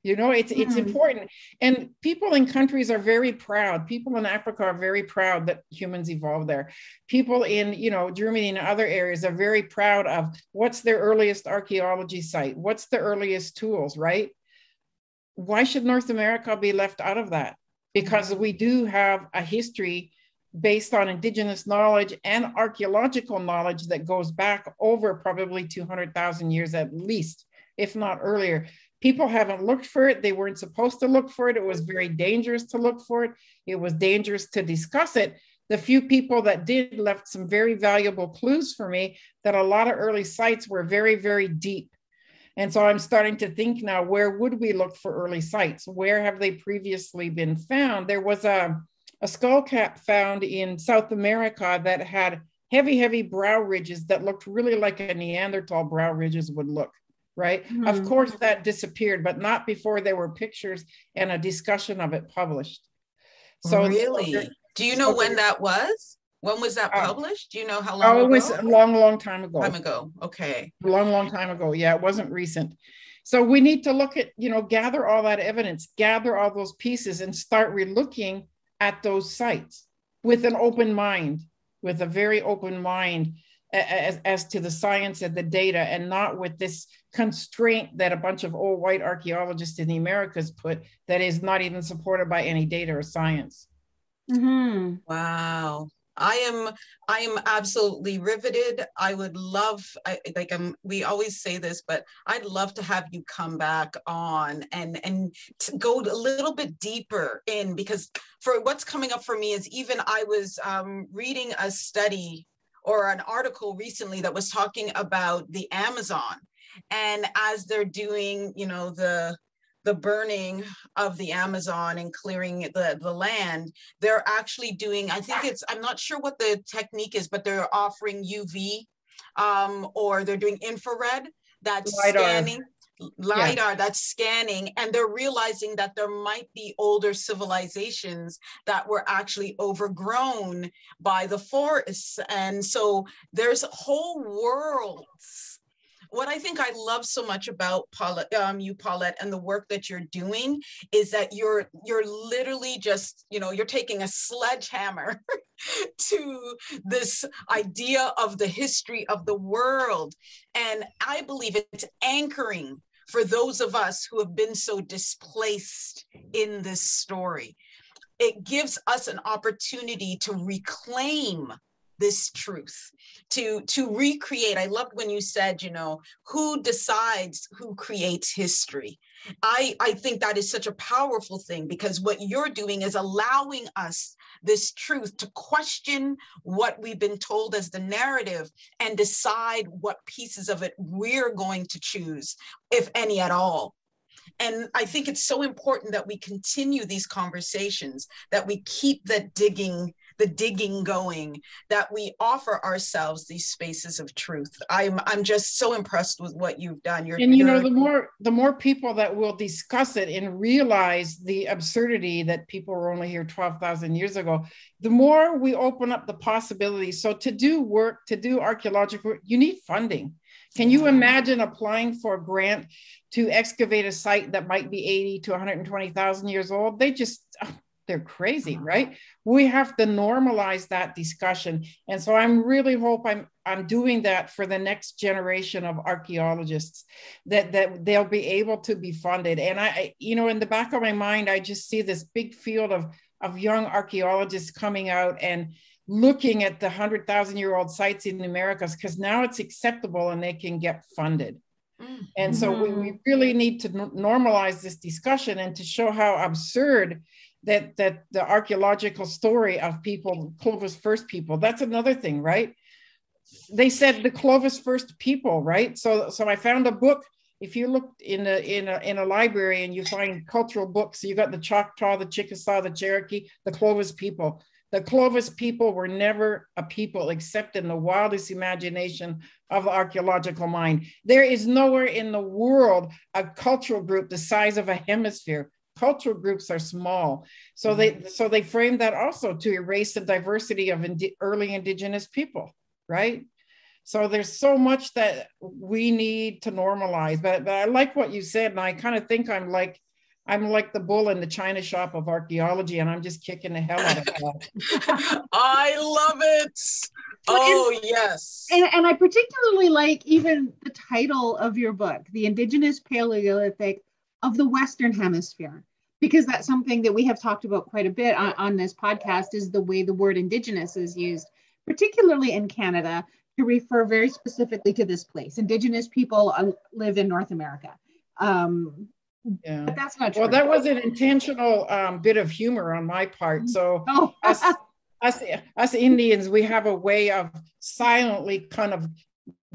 You know, it's it's mm. important, and people in countries are very proud. People in Africa are very proud that humans evolved there. People in you know Germany and other areas are very proud of what's their earliest archaeology site, what's the earliest tools, right? why should North America be left out of that? Because we do have a history based on indigenous knowledge and archaeological knowledge that goes back over probably 200,000 years at least, if not earlier. People haven't looked for it. They weren't supposed to look for it. It was very dangerous to look for it. It was dangerous to discuss it. The few people that did left some very valuable clues for me that a lot of early sites were very, very deep and so I'm starting to think now where would we look for early sites? Where have they previously been found? There was a, a skull cap found in South America that had heavy, heavy brow ridges that looked really like a Neanderthal brow ridges would look, right? Mm-hmm. Of course, that disappeared, but not before there were pictures and a discussion of it published. So, really? Do you know so when that was? When was that uh, published? Do you know how long? Oh, it was a long, long time ago. Time ago. Okay. A long, long time ago. Yeah, it wasn't recent. So we need to look at, you know, gather all that evidence, gather all those pieces, and start relooking at those sites with an open mind, with a very open mind as, as to the science and the data, and not with this constraint that a bunch of old white archaeologists in the Americas put that is not even supported by any data or science. Mm-hmm. Wow. I am I am absolutely riveted. I would love I, like I'm we always say this, but I'd love to have you come back on and and go a little bit deeper in because for what's coming up for me is even I was um, reading a study or an article recently that was talking about the Amazon and as they're doing you know the the burning of the Amazon and clearing the, the land, they're actually doing, I think it's, I'm not sure what the technique is, but they're offering UV um, or they're doing infrared that's LIDAR. scanning lidar yeah. that's scanning and they're realizing that there might be older civilizations that were actually overgrown by the forests and so there's whole worlds what I think I love so much about Paulette, um, you, Paulette, and the work that you're doing is that you're you're literally just you know you're taking a sledgehammer to this idea of the history of the world, and I believe it's anchoring for those of us who have been so displaced in this story. It gives us an opportunity to reclaim this truth to to recreate i loved when you said you know who decides who creates history. I i think that is such a powerful thing because what you're doing is allowing us this truth to question what we've been told as the narrative and decide what pieces of it we're going to choose if any at all. And I think it's so important that we continue these conversations, that we keep the digging, the digging going, that we offer ourselves these spaces of truth. I'm I'm just so impressed with what you've done. You're, and you know, the more the more people that will discuss it and realize the absurdity that people were only here 12,000 years ago, the more we open up the possibilities. So to do work, to do archaeological work, you need funding. Can you imagine applying for a grant to excavate a site that might be 80 to 120,000 years old? They just, they're crazy, right? We have to normalize that discussion. And so I'm really hope I'm I'm doing that for the next generation of archaeologists that that they'll be able to be funded. And I, you know, in the back of my mind, I just see this big field of of young archaeologists coming out and looking at the 100,000 year old sites in the Americas because now it's acceptable and they can get funded. Mm-hmm. And so we, we, really need to n- normalize this discussion and to show how absurd that that the archaeological story of people, Clovis first people, that's another thing, right? They said the Clovis first people, right? So so I found a book. If you look in a in a in a library and you find cultural books, you got the Choctaw, the Chickasaw, the Cherokee, the Clovis people the Clovis people were never a people except in the wildest imagination of the archaeological mind. There is nowhere in the world a cultural group the size of a hemisphere. Cultural groups are small, so they mm-hmm. so they frame that also to erase the diversity of indi- early indigenous people, right? So there's so much that we need to normalize. But, but I like what you said, and I kind of think I'm like I'm like the bull in the china shop of archaeology, and I'm just kicking the hell out of that. I love it. Oh and, yes. And, and I particularly like even the title of your book, The Indigenous Paleolithic of the Western Hemisphere, because that's something that we have talked about quite a bit on, on this podcast is the way the word indigenous is used, particularly in Canada, to refer very specifically to this place. Indigenous people uh, live in North America. Um, yeah. But that's not true. Well, that was an intentional um, bit of humor on my part. So oh. us, us, us Indians, we have a way of silently kind of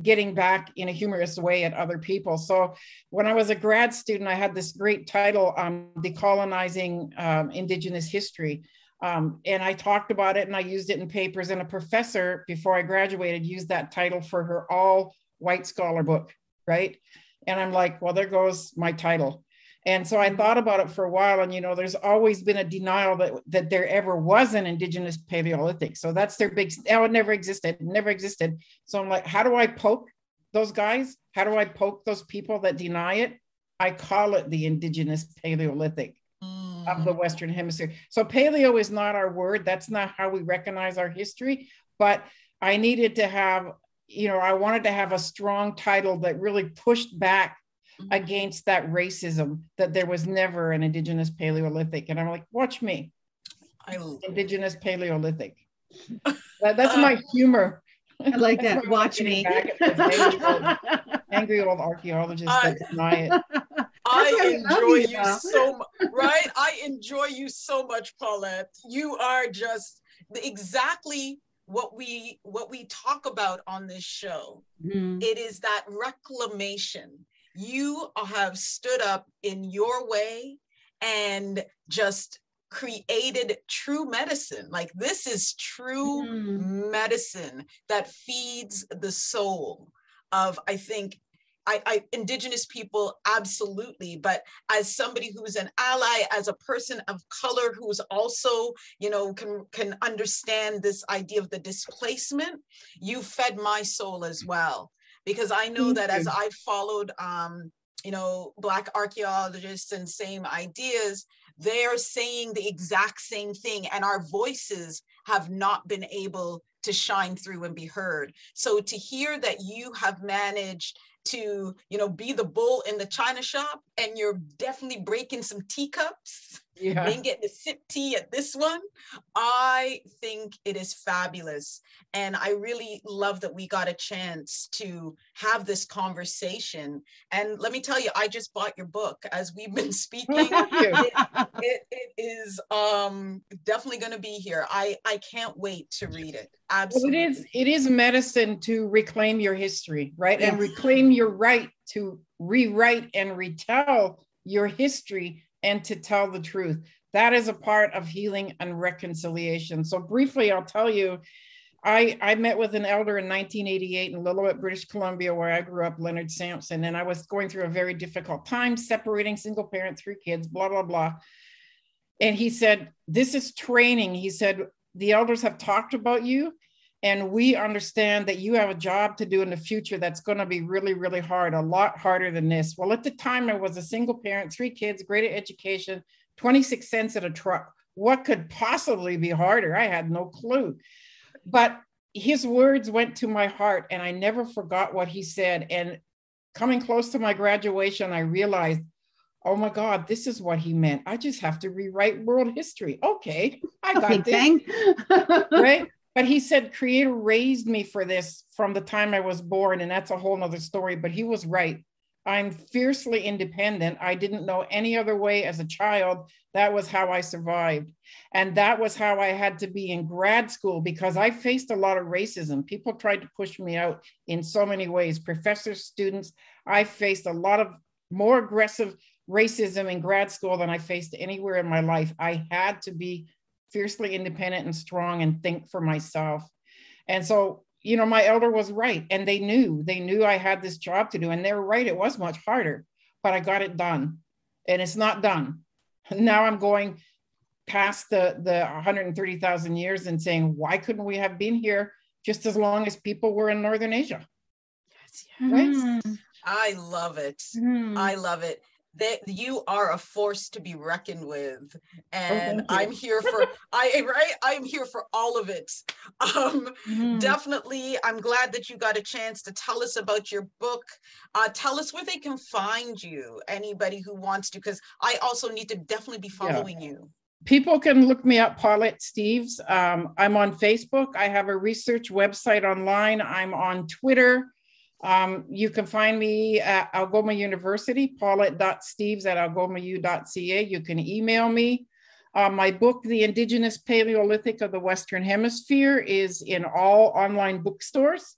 getting back in a humorous way at other people. So when I was a grad student, I had this great title, um, Decolonizing um, Indigenous History. Um, and I talked about it and I used it in papers. And a professor, before I graduated, used that title for her all white scholar book, right? And I'm like, well, there goes my title. And so I thought about it for a while, and you know, there's always been a denial that that there ever was an indigenous Paleolithic. So that's their big. Oh, it never existed. never existed. So I'm like, how do I poke those guys? How do I poke those people that deny it? I call it the indigenous Paleolithic mm. of the Western Hemisphere. So paleo is not our word. That's not how we recognize our history. But I needed to have, you know, I wanted to have a strong title that really pushed back Mm-hmm. Against that racism that there was never an indigenous paleolithic. And i'm like watch me. I, indigenous paleolithic. That, that's my humor. I like that. Watch me. angry old, angry old archaeologists I, that deny it. I enjoy you, you so much, right? I enjoy you so much, Paulette. You are just exactly what we what we talk about on this show. Mm. It is that reclamation you have stood up in your way and just created true medicine. Like this is true mm. medicine that feeds the soul of, I think, I, I, indigenous people absolutely but as somebody who's an ally as a person of color who's also you know can can understand this idea of the displacement you fed my soul as well because I know that as I followed, um, you know, Black archaeologists and same ideas, they're saying the exact same thing, and our voices have not been able to shine through and be heard. So to hear that you have managed to, you know, be the bull in the china shop and you're definitely breaking some teacups Yeah. They ain't getting to sip tea at this one. I think it is fabulous. And I really love that we got a chance to have this conversation. And let me tell you, I just bought your book as we've been speaking. it, it, it is um, definitely going to be here. I, I can't wait to read it. Absolutely. Well, it is it is medicine to reclaim your history, right? Yes. And reclaim your right to rewrite and retell your history and to tell the truth. That is a part of healing and reconciliation. So, briefly, I'll tell you I, I met with an elder in 1988 in Lillooet, British Columbia, where I grew up, Leonard Sampson, and I was going through a very difficult time separating single parent, three kids, blah, blah, blah. And he said, This is training. He said, The elders have talked about you, and we understand that you have a job to do in the future that's going to be really, really hard, a lot harder than this. Well, at the time, I was a single parent, three kids, greater education, 26 cents at a truck. What could possibly be harder? I had no clue. But his words went to my heart, and I never forgot what he said. And coming close to my graduation, I realized, oh my God, this is what he meant. I just have to rewrite world history. Okay, I got this. right? But he said, Creator raised me for this from the time I was born. And that's a whole nother story. But he was right. I'm fiercely independent. I didn't know any other way as a child. That was how I survived. And that was how I had to be in grad school because I faced a lot of racism. People tried to push me out in so many ways. Professors, students, I faced a lot of more aggressive racism in grad school than I faced anywhere in my life. I had to be fiercely independent and strong and think for myself. And so you know, my elder was right. And they knew, they knew I had this job to do. And they were right. It was much harder, but I got it done. And it's not done. Now I'm going past the, the 130,000 years and saying, why couldn't we have been here just as long as people were in Northern Asia? Yes, yes. Right? I love it. Mm. I love it that you are a force to be reckoned with. Oh, and oh, i'm here for i right? I'm here for all of it. Um mm-hmm. definitely i'm glad that you got a chance to tell us about your book. Uh tell us where they can find you anybody who wants to because i also need to definitely be following yeah. you. People can look me up paulette steeves. Um, i'm on facebook. I have a research website online. I'm on twitter um, you can find me at Algoma University, paulette.steeves at algomau.ca. You can email me. Uh, my book, The Indigenous Paleolithic of the Western Hemisphere, is in all online bookstores.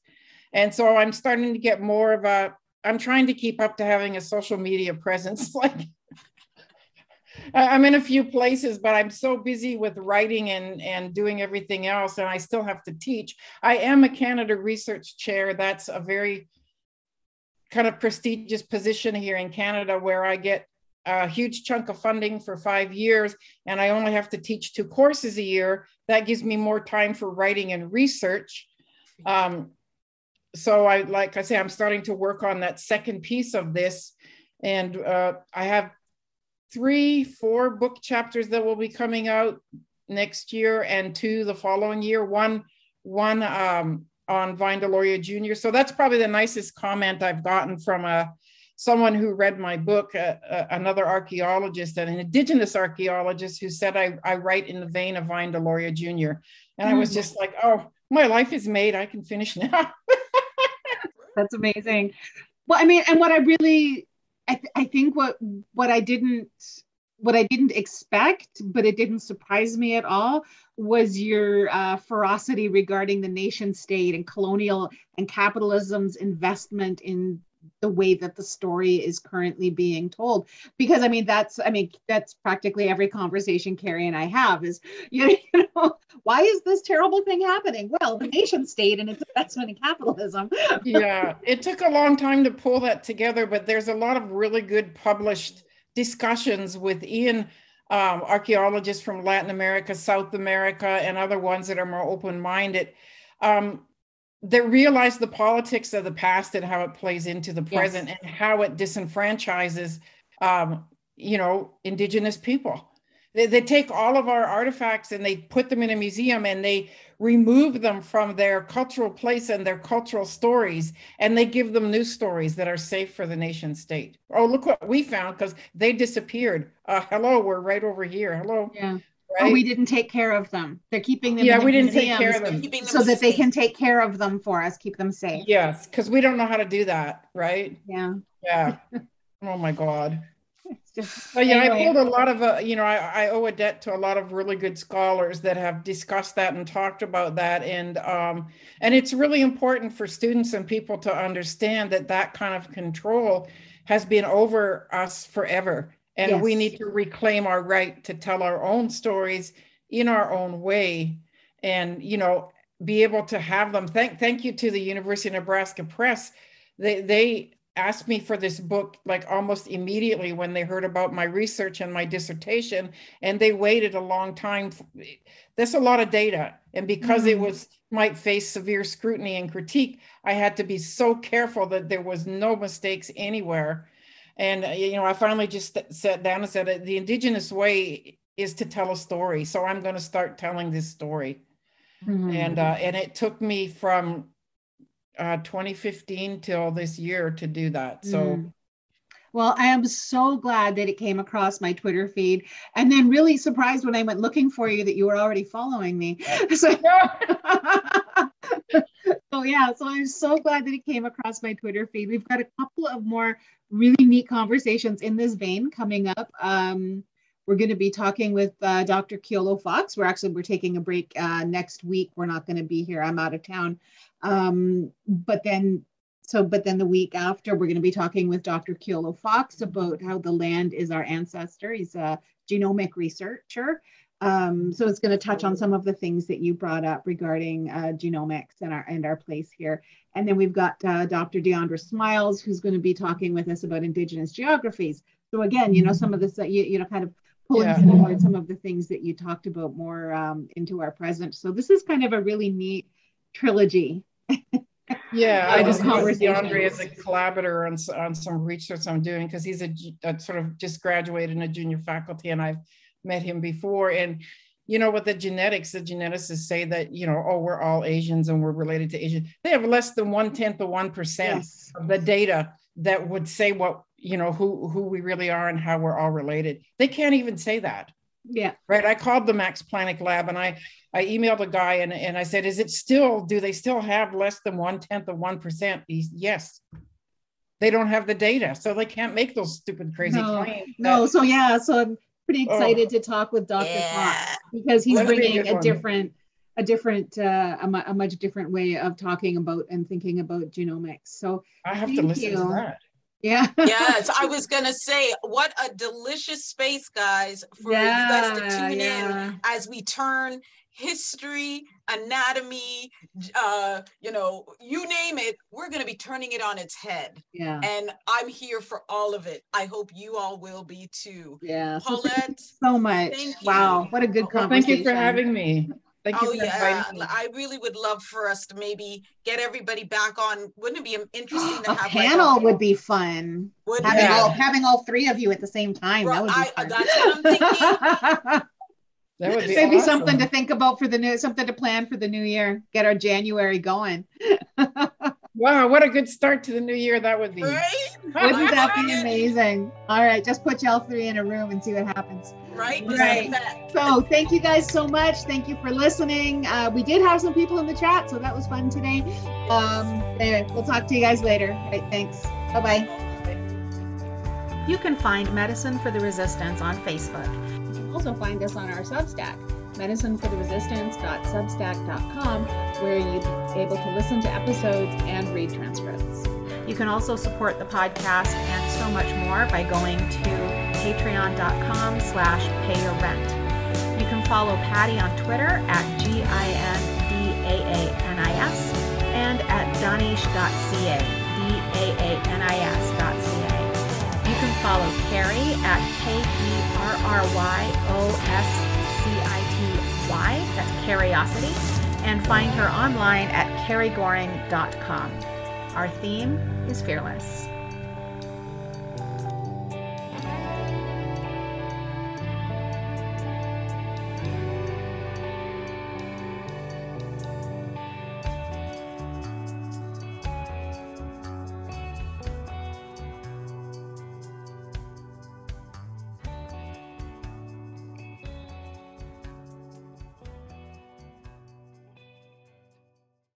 And so I'm starting to get more of a, I'm trying to keep up to having a social media presence. like I'm in a few places, but I'm so busy with writing and, and doing everything else, and I still have to teach. I am a Canada Research Chair. That's a very kind of prestigious position here in Canada where I get a huge chunk of funding for five years and I only have to teach two courses a year. That gives me more time for writing and research. Um, so I, like I say, I'm starting to work on that second piece of this. And uh, I have three, four book chapters that will be coming out next year and two the following year. One, one um, on Vine Deloria Jr. So that's probably the nicest comment I've gotten from a uh, someone who read my book, uh, uh, another archaeologist, and an indigenous archaeologist who said I, I write in the vein of Vine Deloria Jr. And I was mm. just like, oh, my life is made. I can finish now. that's amazing. Well, I mean, and what I really, I, th- I think what what I didn't what I didn't expect, but it didn't surprise me at all, was your uh, ferocity regarding the nation state and colonial and capitalism's investment in the way that the story is currently being told. Because i mean that's i mean that's practically every conversation kerry and i have is you know why is this terrible thing happening? Well the nation state and its investment in capitalism. Yeah it took a long time to pull that together but there's a lot of really good published discussions within um, archaeologists from Latin America, South America, and other ones that are more open minded um, that realize the politics of the past and how it plays into the present yes. and how it disenfranchises, um, you know, indigenous people. They, they take all of our artifacts and they put them in a museum and they remove them from their cultural place and their cultural stories and they give them new stories that are safe for the nation state. Oh, look what we found because they disappeared. Uh, hello, we're right over here. Hello. Yeah. Right? Oh, we didn't take care of them. They're keeping them. Yeah, we didn't take care of them, them so that they can take care of them for us, keep them safe. Yes, because we don't know how to do that, right? Yeah. Yeah. oh my God. It's Just, yeah, anyway. I pulled a lot of, uh, you know, I, I owe a debt to a lot of really good scholars that have discussed that and talked about that, and um, and it's really important for students and people to understand that that kind of control has been over us forever, and yes. we need to reclaim our right to tell our own stories in our own way, and you know, be able to have them. Thank thank you to the University of Nebraska Press. They they asked me for this book like almost immediately when they heard about my research and my dissertation and they waited a long time there's a lot of data and because mm. it was might face severe scrutiny and critique i had to be so careful that there was no mistakes anywhere and uh, you know i finally just sat down and said uh, the indigenous way is to tell a story so i'm going to start telling this story mm. and uh, and it took me from uh, 2015 till this year to do that. So. Mm. Well, I am so glad that it came across my Twitter feed, and then really surprised when I went looking for you that you were already following me. So, so yeah, so I'm so glad that it came across my Twitter feed. We've got a couple of more really neat conversations in this vein coming up. Um, we're going to be talking with uh, Dr. Keolu Fox. We're actually we're taking a break uh, next week. We're not going to be here. I'm out of town. Um, but then, so, but then the week after, we're going to be talking with Dr. Keolu Fox about how the land is our ancestor. He's a genomic researcher. Um, so it's going to touch on some of the things that you brought up regarding uh, genomics and our and our place here. And then we've got uh, Dr. Deondre Smiles, who's going to be talking with us about Indigenous geographies. So again, you know, some of this, uh, you, you know, kind of pulling yeah. forward some of the things that you talked about more um, into our present. So this is kind of a really neat trilogy yeah, I just Deondre as a collaborator on, on some research I'm doing because he's a, a, sort of just graduated in a junior faculty and I've met him before. And, you know, with the genetics, the geneticists say that, you know, oh, we're all Asians and we're related to Asian. They have less than one tenth of 1% yes. of the data that would say what, you know, who, who we really are and how we're all related. They can't even say that. Yeah. Right. I called the Max Planck lab and I I emailed a guy and, and I said, is it still, do they still have less than one tenth of 1%? He's yes. They don't have the data. So they can't make those stupid crazy no, claims. No. So yeah. So pretty oh. excited oh, to talk with Dr. Yeah. Fox because he's bringing a, a different, a different, uh, a, a, much different way of talking about and thinking about genomics. So I have to listen you. to that. Yeah. yes, I was gonna say, what a delicious space, guys, for yeah, you guys to tune yeah. in as we turn history, anatomy, uh, you know, you name it, we're going to be turning it on its head. Yeah. And I'm here for all of it. I hope you all will be too. Yeah. Paulette, so much. Wow. What a good conversation. Well, thank you for having me. Thank oh yeah, I really would love for us to maybe get everybody back on. Wouldn't it be interesting to a have panel? Like a, would be fun. Would having yeah. all having all three of you at the same time. Well, that would be fun. that's what I'm thinking. That would be maybe awesome. something to think about for the new, something to plan for the new year. Get our January going. wow, what a good start to the new year that would be. Right? Wouldn't that be amazing? All right, just put y'all three in a room and see what happens. Right. Right. So thank you guys so much. Thank you for listening. Uh, we did have some people in the chat, so that was fun today. Um, anyway, we'll talk to you guys later. All right, thanks. Bye bye. You can find Medicine for the Resistance on Facebook also find us on our Substack, medicinefortheresistance.substack.com, where you'll be able to listen to episodes and read transcripts. You can also support the podcast and so much more by going to patreon.com slash pay your rent. You can follow Patty on Twitter at G-I-N-D-A-A-N-I-S and at daanis.ca, D-A-A-N-I-S.ca. Follow Kerry at K-E-R-R-Y-O-S-C-I-T-Y, that's Curiosity, and find her online at kerrygoring.com. Our theme is fearless.